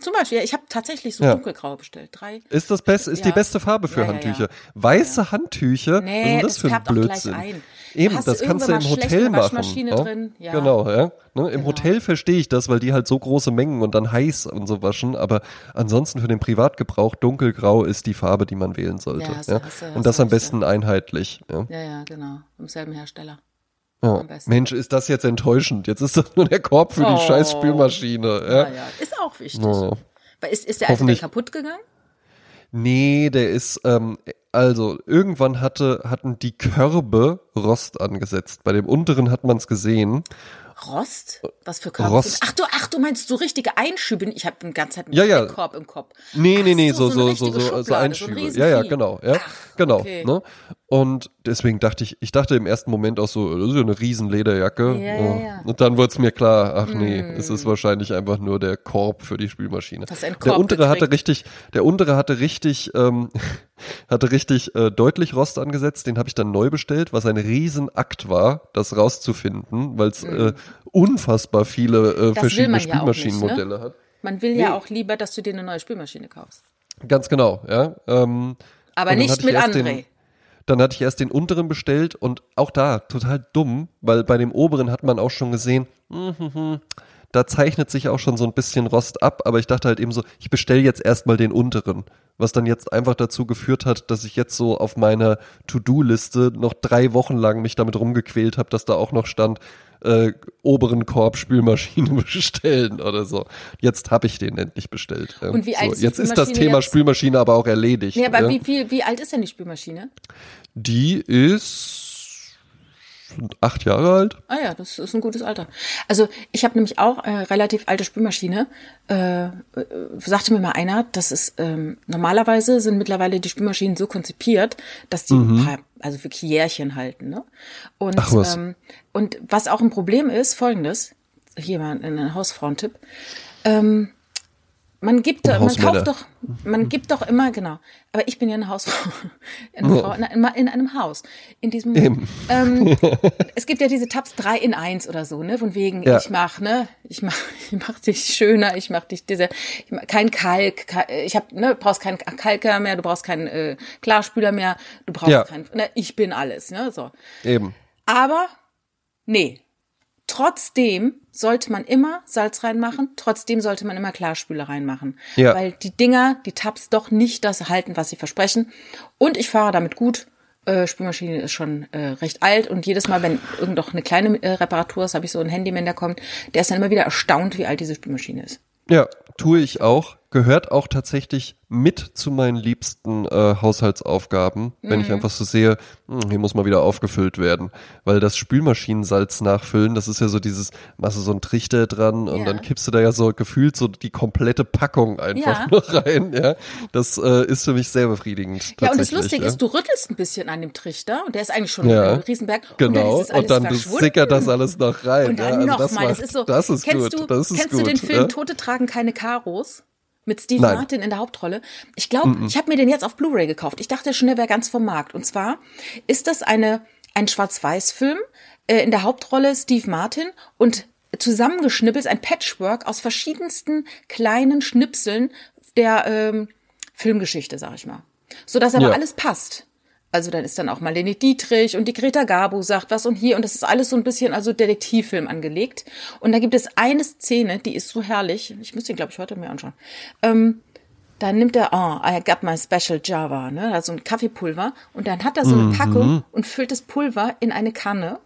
Zum Beispiel, ja, ich habe tatsächlich so Ja. dunkelgrau bestellt. Drei. Ist das best, ist die Ja. beste Farbe für Handtücher. Weiße Handtücher, Nee, was ist das das für ein Blödsinn? Eben, Hast das kannst du im Hotel machen. Waschmaschine ja? drin? Ja. Genau, ja. Ne, Im Genau. Hotel verstehe ich das, weil die halt so große Mengen und dann heiß und so waschen. Aber ansonsten für den Privatgebrauch dunkelgrau ist die Farbe, die man wählen sollte. Ja, hast hast hast und das am besten einheitlich. Ja. Ja, ja, genau. Im selben Hersteller. Ja. Mensch, ist das jetzt enttäuschend. Jetzt ist das nur der Korb für die Oh. scheiß Spülmaschine. Ja. Ja. Ist auch wichtig. Ja. Ist, ist der Hoffentlich- kaputt gegangen? Nee, der ist, ähm, also irgendwann hatte, hatten die Körbe Rost angesetzt. Bei dem unteren hat man es gesehen. Rost? Was für Körbe? Rost. Ach du, ach du meinst so richtige Einschübe? Ich habe den ganzen Zeit einen Ja, ja. Korb im Kopf. Nee, Ach nee, nee, so, so, so, richtige so, so Schublade, so ein Einschübe. ja, ja, genau, ja, Ach, genau, okay. ne? Und deswegen dachte ich, ich dachte im ersten Moment auch so, das ist ja eine riesen Lederjacke. Ja, ja, ja. Und dann wurde es mir klar, ach nee, es ist wahrscheinlich einfach nur der Korb für die Spülmaschine. Das ist ein der Korb untere hatte richtig, der untere hatte richtig, ähm, hatte richtig äh, deutlich Rost angesetzt. Den habe ich dann neu bestellt, was ein Riesenakt war, das rauszufinden, weil es äh, unfassbar viele äh, verschiedene ne? Spülmaschinenmodelle hat. Man will ja auch lieber, dass du dir eine neue Spülmaschine kaufst. Ganz genau, ja. Ähm, Aber nicht mit André. Den, dann hatte ich erst den unteren bestellt und auch da total dumm, weil bei dem oberen hat man auch schon gesehen, mhm, da zeichnet sich auch schon so ein bisschen Rost ab, aber ich dachte halt eben so, ich bestelle jetzt erstmal den unteren, was dann jetzt einfach dazu geführt hat, dass ich jetzt so auf meiner To-Do-Liste noch drei Wochen lang mich damit rumgequält habe, dass da auch noch stand, äh, oberen Korb Spülmaschine bestellen oder so. Jetzt habe ich den endlich bestellt. ja. Und wie alt so, ist die jetzt ist das Thema jetzt? Spülmaschine aber auch erledigt. Nee, aber ja. wie viel, wie alt ist denn die Spülmaschine? Die ist acht Jahre alt. Ah ja, das ist ein gutes Alter. Also ich habe nämlich auch äh, relativ alte Spülmaschine. Äh, äh, sagte mir mal einer, dass es ähm, normalerweise sind mittlerweile die Spülmaschinen so konzipiert, dass die ein paar, also wirklich Jährchen halten. Ne? Und, Mhm. Ach was. Ähm, und was auch ein Problem ist, folgendes, hier mal ein Hausfrauentipp. Ähm, man gibt, Und man kauft doch, man gibt doch immer, genau. Aber ich bin ja eine Hausfrau, eine Frau in, in, in einem Haus. In diesem, Eben. ähm, es gibt ja diese Tabs 3 in 1 oder so, ne, von wegen, Ja. ich mach, ne, ich mach, ich mach dich schöner, ich mach dich diese, ich mach, kein Kalk, ich hab, ne, brauchst keinen Kalker mehr, du brauchst keinen äh, Klarspüler mehr, du brauchst Ja. keinen, ne, ich bin alles, ne, so. Eben. Aber nee. Trotzdem sollte man immer Salz reinmachen, trotzdem sollte man immer Klarspüler reinmachen. Ja. Weil die Dinger, die Tabs doch nicht das halten, was sie versprechen. Und ich fahre damit gut. Äh, Spülmaschine ist schon äh, recht alt und jedes Mal, wenn irgend noch eine kleine äh, Reparatur ist, habe ich so einen Handyman, der kommt, der ist dann immer wieder erstaunt, wie alt diese Spülmaschine ist. Ja, tue ich auch. Gehört auch tatsächlich mit zu meinen liebsten äh, Haushaltsaufgaben, wenn Mhm. ich einfach so sehe, hm, hier muss mal wieder aufgefüllt werden. Weil das Spülmaschinensalz nachfüllen, das ist ja so dieses, machst du so einen Trichter dran und Ja. dann kippst du da ja so gefühlt so die komplette Packung einfach Ja. nur rein. Ja, Das äh, ist für mich sehr befriedigend. Ja, und das Lustige ja. ist, du rüttelst ein bisschen an dem Trichter und der ist eigentlich schon Ja. ein Riesenberg. Genau, und dann, verschwunden. sickert das alles noch rein. Und ja, dann also noch das das ist so. Das ist kennst gut. Du, das ist kennst gut. du den Film ja? Tote tragen keine Karos? Mit Steve Nein. Martin in der Hauptrolle. Ich glaube, ich habe mir den jetzt auf Blu-ray gekauft. Ich dachte schon, der wäre ganz vom Markt. Und zwar ist das eine ein Schwarz-Weiß-Film äh, in der Hauptrolle Steve Martin und zusammengeschnippelt ein Patchwork aus verschiedensten kleinen Schnipseln der ähm, Filmgeschichte, sag ich mal, so dass aber Ja. alles passt. Also dann ist dann auch Marlene Dietrich und die Greta Garbo sagt was und hier und das ist alles so ein bisschen also Detektivfilm angelegt. Und da gibt es eine Szene, die ist so herrlich. Ich muss den glaube ich heute mir anschauen. Ähm, dann nimmt er, oh, I got my special Java, ne, also ein Kaffeepulver und dann hat er so eine mhm. Packung und füllt das Pulver in eine Kanne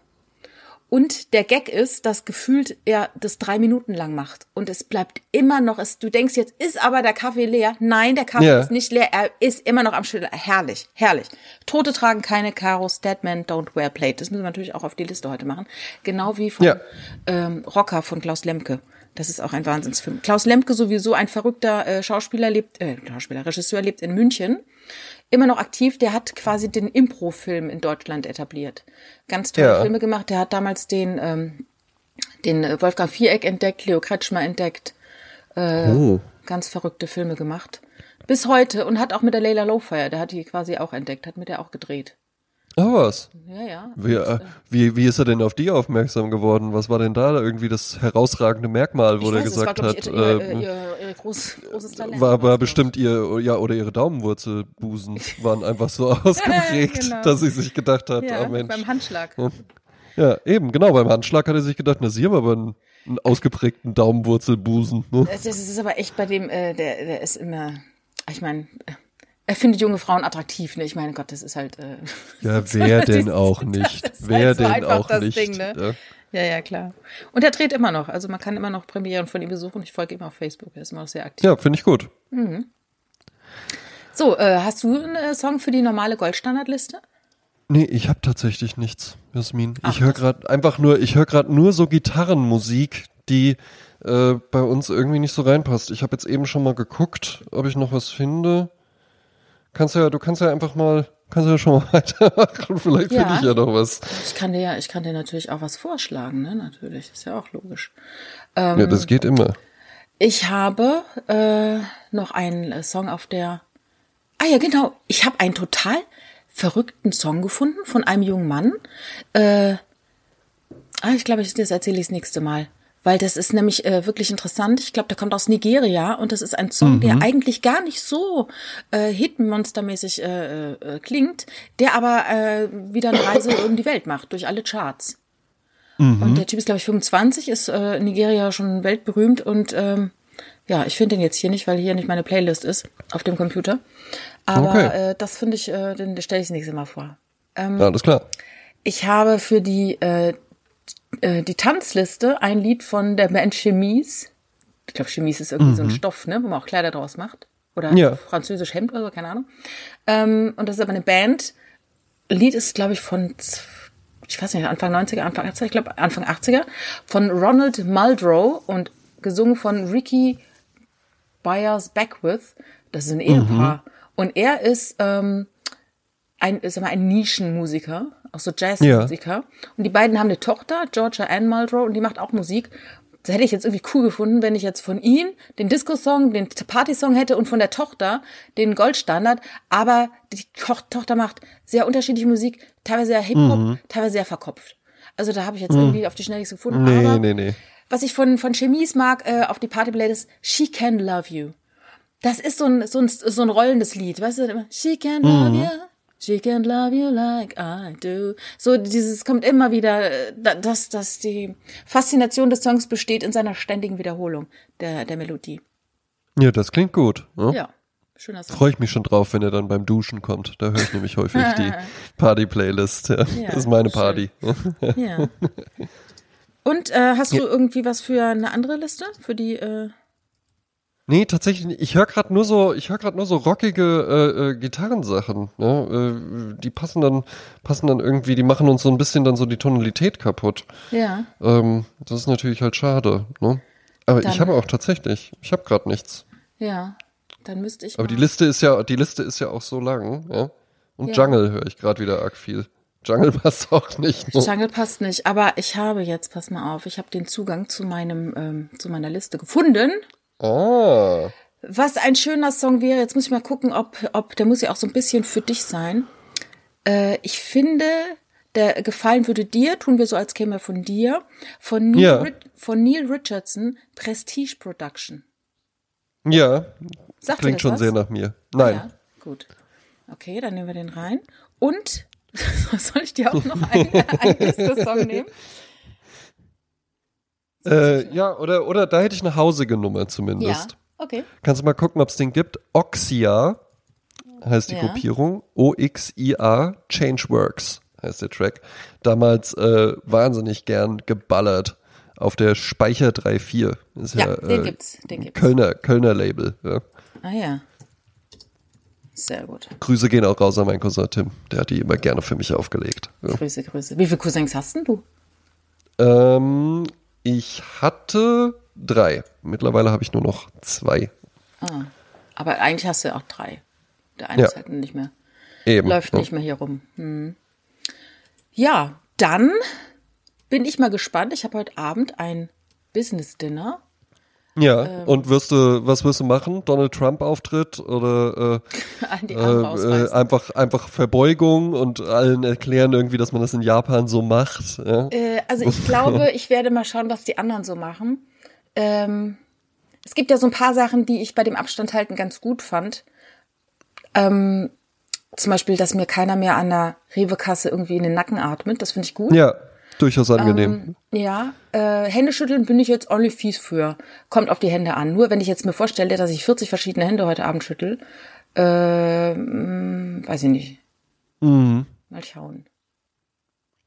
und der Gag ist, dass gefühlt er das drei Minuten lang macht. Und es bleibt immer noch, es, du denkst jetzt, ist aber der Kaffee leer? Nein, der Kaffee yeah. ist nicht leer, er ist immer noch am Schütteln. Herrlich, herrlich. Tote tragen keine Karos, Dead Men don't wear plate. Das müssen wir natürlich auch auf die Liste heute machen. Genau wie von ja. ähm, Rocker von Klaus Lemke. Das ist auch ein Wahnsinnsfilm. Klaus Lemke sowieso ein verrückter äh, Schauspieler lebt, äh, Schauspieler, Regisseur lebt in München immer noch aktiv, der hat quasi den Impro-Film in Deutschland etabliert. Ganz tolle ja. Filme gemacht. Der hat damals den, ähm, den Wolfgang Viereck entdeckt, Leo Kretschmer entdeckt. Äh, oh. Ganz verrückte Filme gemacht. Bis heute und hat auch mit der Leila Lowfire, der hat die quasi auch entdeckt, hat mit der auch gedreht. Ah, was? Ja, ja. Wie, äh, wie, wie ist er denn auf die aufmerksam geworden? Was war denn da irgendwie das herausragende Merkmal, wo er gesagt war, hat? Ich, ihr, äh, ihr, ihr groß, großes Talent. War, war bestimmt ihr, ja, oder ihre Daumenwurzelbusen waren einfach so ausgeprägt, genau. dass sie sich gedacht hat, ja, oh Mensch. Beim Handschlag. Ja, eben, genau, beim Handschlag hat er sich gedacht, na, sie haben aber einen, einen ausgeprägten Daumenwurzelbusen. Ne? Das, das ist aber echt bei dem, äh, der, der ist immer, ich meine, er findet junge Frauen attraktiv, ne? Ich meine, Gott, das ist halt. Äh, ja, wer denn auch nicht? Wer halt so denn auch nicht? Ding, ne? ja. ja, ja, klar. Und er dreht immer noch. Also man kann immer noch Premieren von ihm besuchen. Ich folge ihm auf Facebook. Er ist immer noch sehr aktiv. Ja, finde ich gut. Mhm. So, äh, hast du einen äh, Song für die normale Goldstandardliste? Nee, ich habe tatsächlich nichts, Jasmin. Ach, ich höre gerade einfach nur, ich höre gerade nur so Gitarrenmusik, die äh, bei uns irgendwie nicht so reinpasst. Ich habe jetzt eben schon mal geguckt, ob ich noch was finde. Kannst ja, du kannst ja einfach mal, kannst ja schon mal weitermachen. Vielleicht ja. finde ich ja noch was. Ich kann dir ja, ich kann dir natürlich auch was vorschlagen, ne? Natürlich, ist ja auch logisch. Ähm, ja, das geht immer. Ich habe äh, noch einen äh, Song auf der. Ah ja, genau. Ich habe einen total verrückten Song gefunden von einem jungen Mann. Äh, ah, ich glaube, das erzähle ich das nächste Mal weil das ist nämlich äh, wirklich interessant. Ich glaube, der kommt aus Nigeria und das ist ein Song, mhm. der eigentlich gar nicht so äh, Hitmonstermäßig äh, äh, klingt, der aber äh, wieder eine Reise um die Welt macht, durch alle Charts. Mhm. Und der Typ ist, glaube ich, 25, ist äh, in Nigeria schon weltberühmt und ähm, ja, ich finde den jetzt hier nicht, weil hier nicht meine Playlist ist auf dem Computer. Aber okay. äh, das finde ich, äh, den stelle ich das nächste Mal vor. Ähm, ja, alles klar. Ich habe für die äh, äh, die Tanzliste ein Lied von der Band Chemise. Ich glaube, Chemise ist irgendwie mhm. so ein mhm. Stoff, ne, wo man auch Kleider draus macht. Oder ja. französisch Hemd oder so, keine Ahnung. Ähm, und das ist aber eine Band. Lied ist, glaube ich, von, ich weiß nicht, Anfang 90er, Anfang 80er, ich glaube Anfang 80er, von Ronald Muldrow und gesungen von Ricky Byers Beckwith. Das ist ein Ehepaar. Mhm. Und er ist ähm, ein, sag mal, ein Nischenmusiker auch so Jazzmusiker. Ja. Und die beiden haben eine Tochter, Georgia Ann Muldrow, und die macht auch Musik. Das hätte ich jetzt irgendwie cool gefunden, wenn ich jetzt von ihm den Disco-Song, den Party-Song hätte und von der Tochter den Goldstandard. Aber die Tochter macht sehr unterschiedliche Musik, teilweise sehr Hip-Hop, mhm. teilweise sehr verkopft. Also da habe ich jetzt mhm. irgendwie auf die Schnelle gefunden. Nee, aber nee, nee. Was ich von, von Chemise mag, äh, auf die Party ist She Can Love You. Das ist so ein, so ein, so ein rollendes Lied, weißt du? She can love mhm. you. She can't love you like I do. So dieses kommt immer wieder, dass, dass die Faszination des Songs besteht in seiner ständigen Wiederholung der, der Melodie. Ja, das klingt gut. Ne? Ja. Schöner Song. Freue ich mich schon drauf, wenn er dann beim Duschen kommt. Da höre ich nämlich häufig die Party-Playlist. Ja, ja, das ist meine Party. ja. Und äh, hast du irgendwie was für eine andere Liste? Für die äh Nee, tatsächlich. Ich höre gerade nur so, ich höre gerade nur so rockige äh, äh, Gitarrensachen. Ne? Äh, die passen dann, passen dann irgendwie, die machen uns so ein bisschen dann so die Tonalität kaputt. Ja. Ähm, das ist natürlich halt schade. Ne? Aber dann, ich habe auch tatsächlich, ich habe gerade nichts. Ja, dann müsste ich. Aber die Liste ist ja, die Liste ist ja auch so lang. Ja? Und ja. Jungle höre ich gerade wieder arg viel. Jungle passt auch nicht. Ne? Jungle passt nicht, aber ich habe jetzt, pass mal auf, ich habe den Zugang zu meinem, ähm, zu meiner Liste gefunden. Oh. Was ein schöner Song wäre, jetzt muss ich mal gucken, ob, ob der muss ja auch so ein bisschen für dich sein. Äh, ich finde, der gefallen würde dir, tun wir so, als käme er von dir, von Neil, ja. von Neil Richardson, Prestige Production. Ja, Sagt klingt schon was? sehr nach mir. Nein. Ja, gut. Okay, dann nehmen wir den rein. Und soll ich dir auch noch einen, einen Song nehmen? Äh, ja, oder, oder da hätte ich eine hausige Nummer zumindest. Ja, Okay. Kannst du mal gucken, ob es den gibt. Oxia heißt die Ja. Gruppierung. O-X-I-A Changeworks heißt der Track. Damals äh, wahnsinnig gern geballert auf der Speicher 3.4. Ist ja, Ja, den äh, gibt's, den gibt's. Kölner, Kölner Label. Ja. Ah ja. Sehr gut. Grüße gehen auch raus an meinen Cousin Tim. Der hat die immer gerne für mich aufgelegt. Ja. Grüße, Grüße. Wie viele Cousins hast denn du? Ähm, ich hatte drei. Mittlerweile habe ich nur noch zwei. Aber eigentlich hast du auch drei. Der eine Ja. ist halt nicht mehr. Eben. Läuft ja. nicht mehr hier rum. Hm. Ja, dann bin ich mal gespannt. Ich habe heute Abend ein Business Dinner. Ja, Ähm. und wirst du, was wirst du machen? Donald Trump Auftritt oder äh, äh, ausreißen. einfach einfach Verbeugung und allen erklären irgendwie, dass man das in Japan so macht. Ja? Äh, also ich glaube, ich werde mal schauen, was die anderen so machen. Ähm, es gibt ja so ein paar Sachen, die ich bei dem Abstand halten ganz gut fand. Ähm, zum Beispiel, dass mir keiner mehr an der Rewe-Kasse irgendwie in den Nacken atmet. Das finde ich gut. ja, durchaus angenehm. Ja, äh, Händeschütteln bin ich jetzt nicht fies für. Kommt auf die Hände an. Nur wenn ich jetzt mir vorstelle, dass ich 40 verschiedene Hände heute Abend schüttel, äh, weiß ich nicht. Mhm. Mal schauen.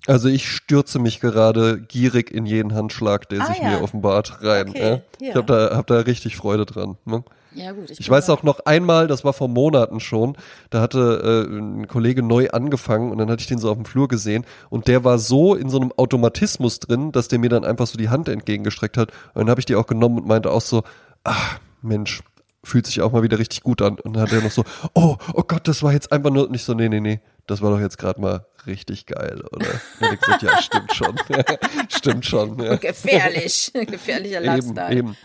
Also ich stürze mich gerade gierig in jeden Handschlag, der Ah, sich ja. mir offenbart, rein. Okay, ja? Ich habe da, hab da richtig Freude dran. Ne? Ja gut. Ich bin weiß auch noch einmal, das war vor Monaten schon, da hatte äh, ein Kollege neu angefangen und dann hatte ich den so auf dem Flur gesehen und der war so in so einem Automatismus drin, dass der mir dann einfach so die Hand entgegengestreckt hat und dann habe ich die auch genommen und meinte auch so, ach Mensch, fühlt sich auch mal wieder richtig gut an und dann hat er noch so, oh, oh Gott, das war jetzt einfach nur, nicht so, nee, nee, nee, das war doch jetzt gerade mal richtig geil, oder? Hab ich gesagt, ja, stimmt schon, stimmt schon. Ja. Gefährlich. Gefährlicher Eben, Lifestyle. eben.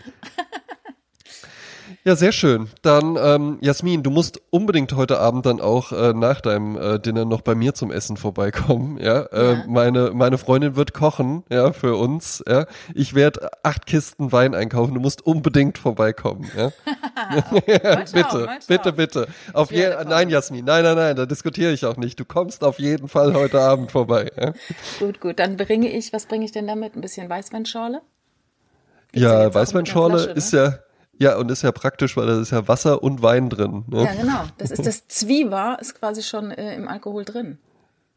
Ja, sehr schön. Dann, ähm, Jasmin, du musst unbedingt heute Abend dann auch äh, nach deinem äh, Dinner noch bei mir zum Essen vorbeikommen. Ja, äh, Ja. meine meine Freundin wird kochen, ja, für uns. Ja, ich werde acht Kisten Wein einkaufen. Du musst unbedingt vorbeikommen. Ja, schauen, bitte, bitte, bitte. Auf je nein, Jasmin, nein, nein, nein, da diskutiere ich auch nicht. Du kommst auf jeden Fall heute Abend vorbei. Ja, Gut, gut. Dann bringe ich, was bringe ich denn damit? Ein bisschen Weißweinschorle? Gibt's ja ja Weißweinschorle Flasche, ist ne? ja ja und ist ja praktisch, weil da ist ja Wasser und Wein drin. Ne? Ja, genau. Das ist das Zwieber, ist quasi schon äh, im Alkohol drin.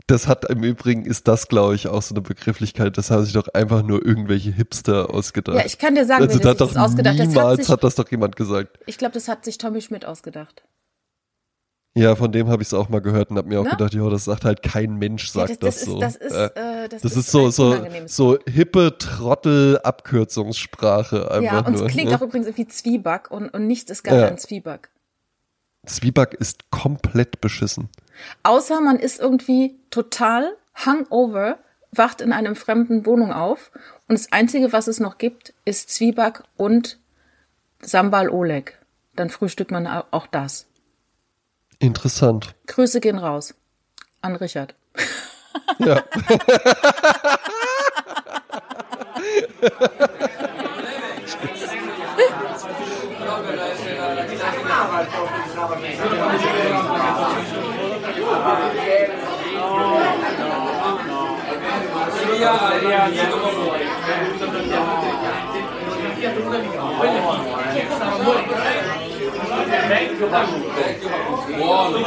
Das hat im Übrigen ist das, glaube ich, auch so eine Begrifflichkeit. Das haben sich doch einfach nur irgendwelche Hipster ausgedacht. Ja, ich kann dir sagen, also wer da sich hat doch das ausgedacht hat. Das hat niemals sich- hat das doch jemand gesagt. Ich glaube, das hat sich Tommy Schmidt ausgedacht. Ja, von dem habe ich es auch mal gehört und habe mir auch Ne? gedacht, ja, das sagt halt kein Mensch, sagt ja, das, das, so. ist, das ist, Äh, äh, das, das ist so ein so unangenehmes so hippe Trottel Abkürzungssprache einfach Ja, und nur. es klingt ne? auch übrigens wie Zwieback und, und nichts ist geil Ja. an Zwieback. Zwieback ist komplett beschissen. Außer man ist irgendwie total hungover, wacht in einem fremden Wohnung auf und das Einzige, was es noch gibt, ist Zwieback und Sambal Oleg. Dann frühstückt man au- auch das. Interessant. Grüße gehen raus an Richard. Ja. Back o Ragu. Back o Ragu. O Olo.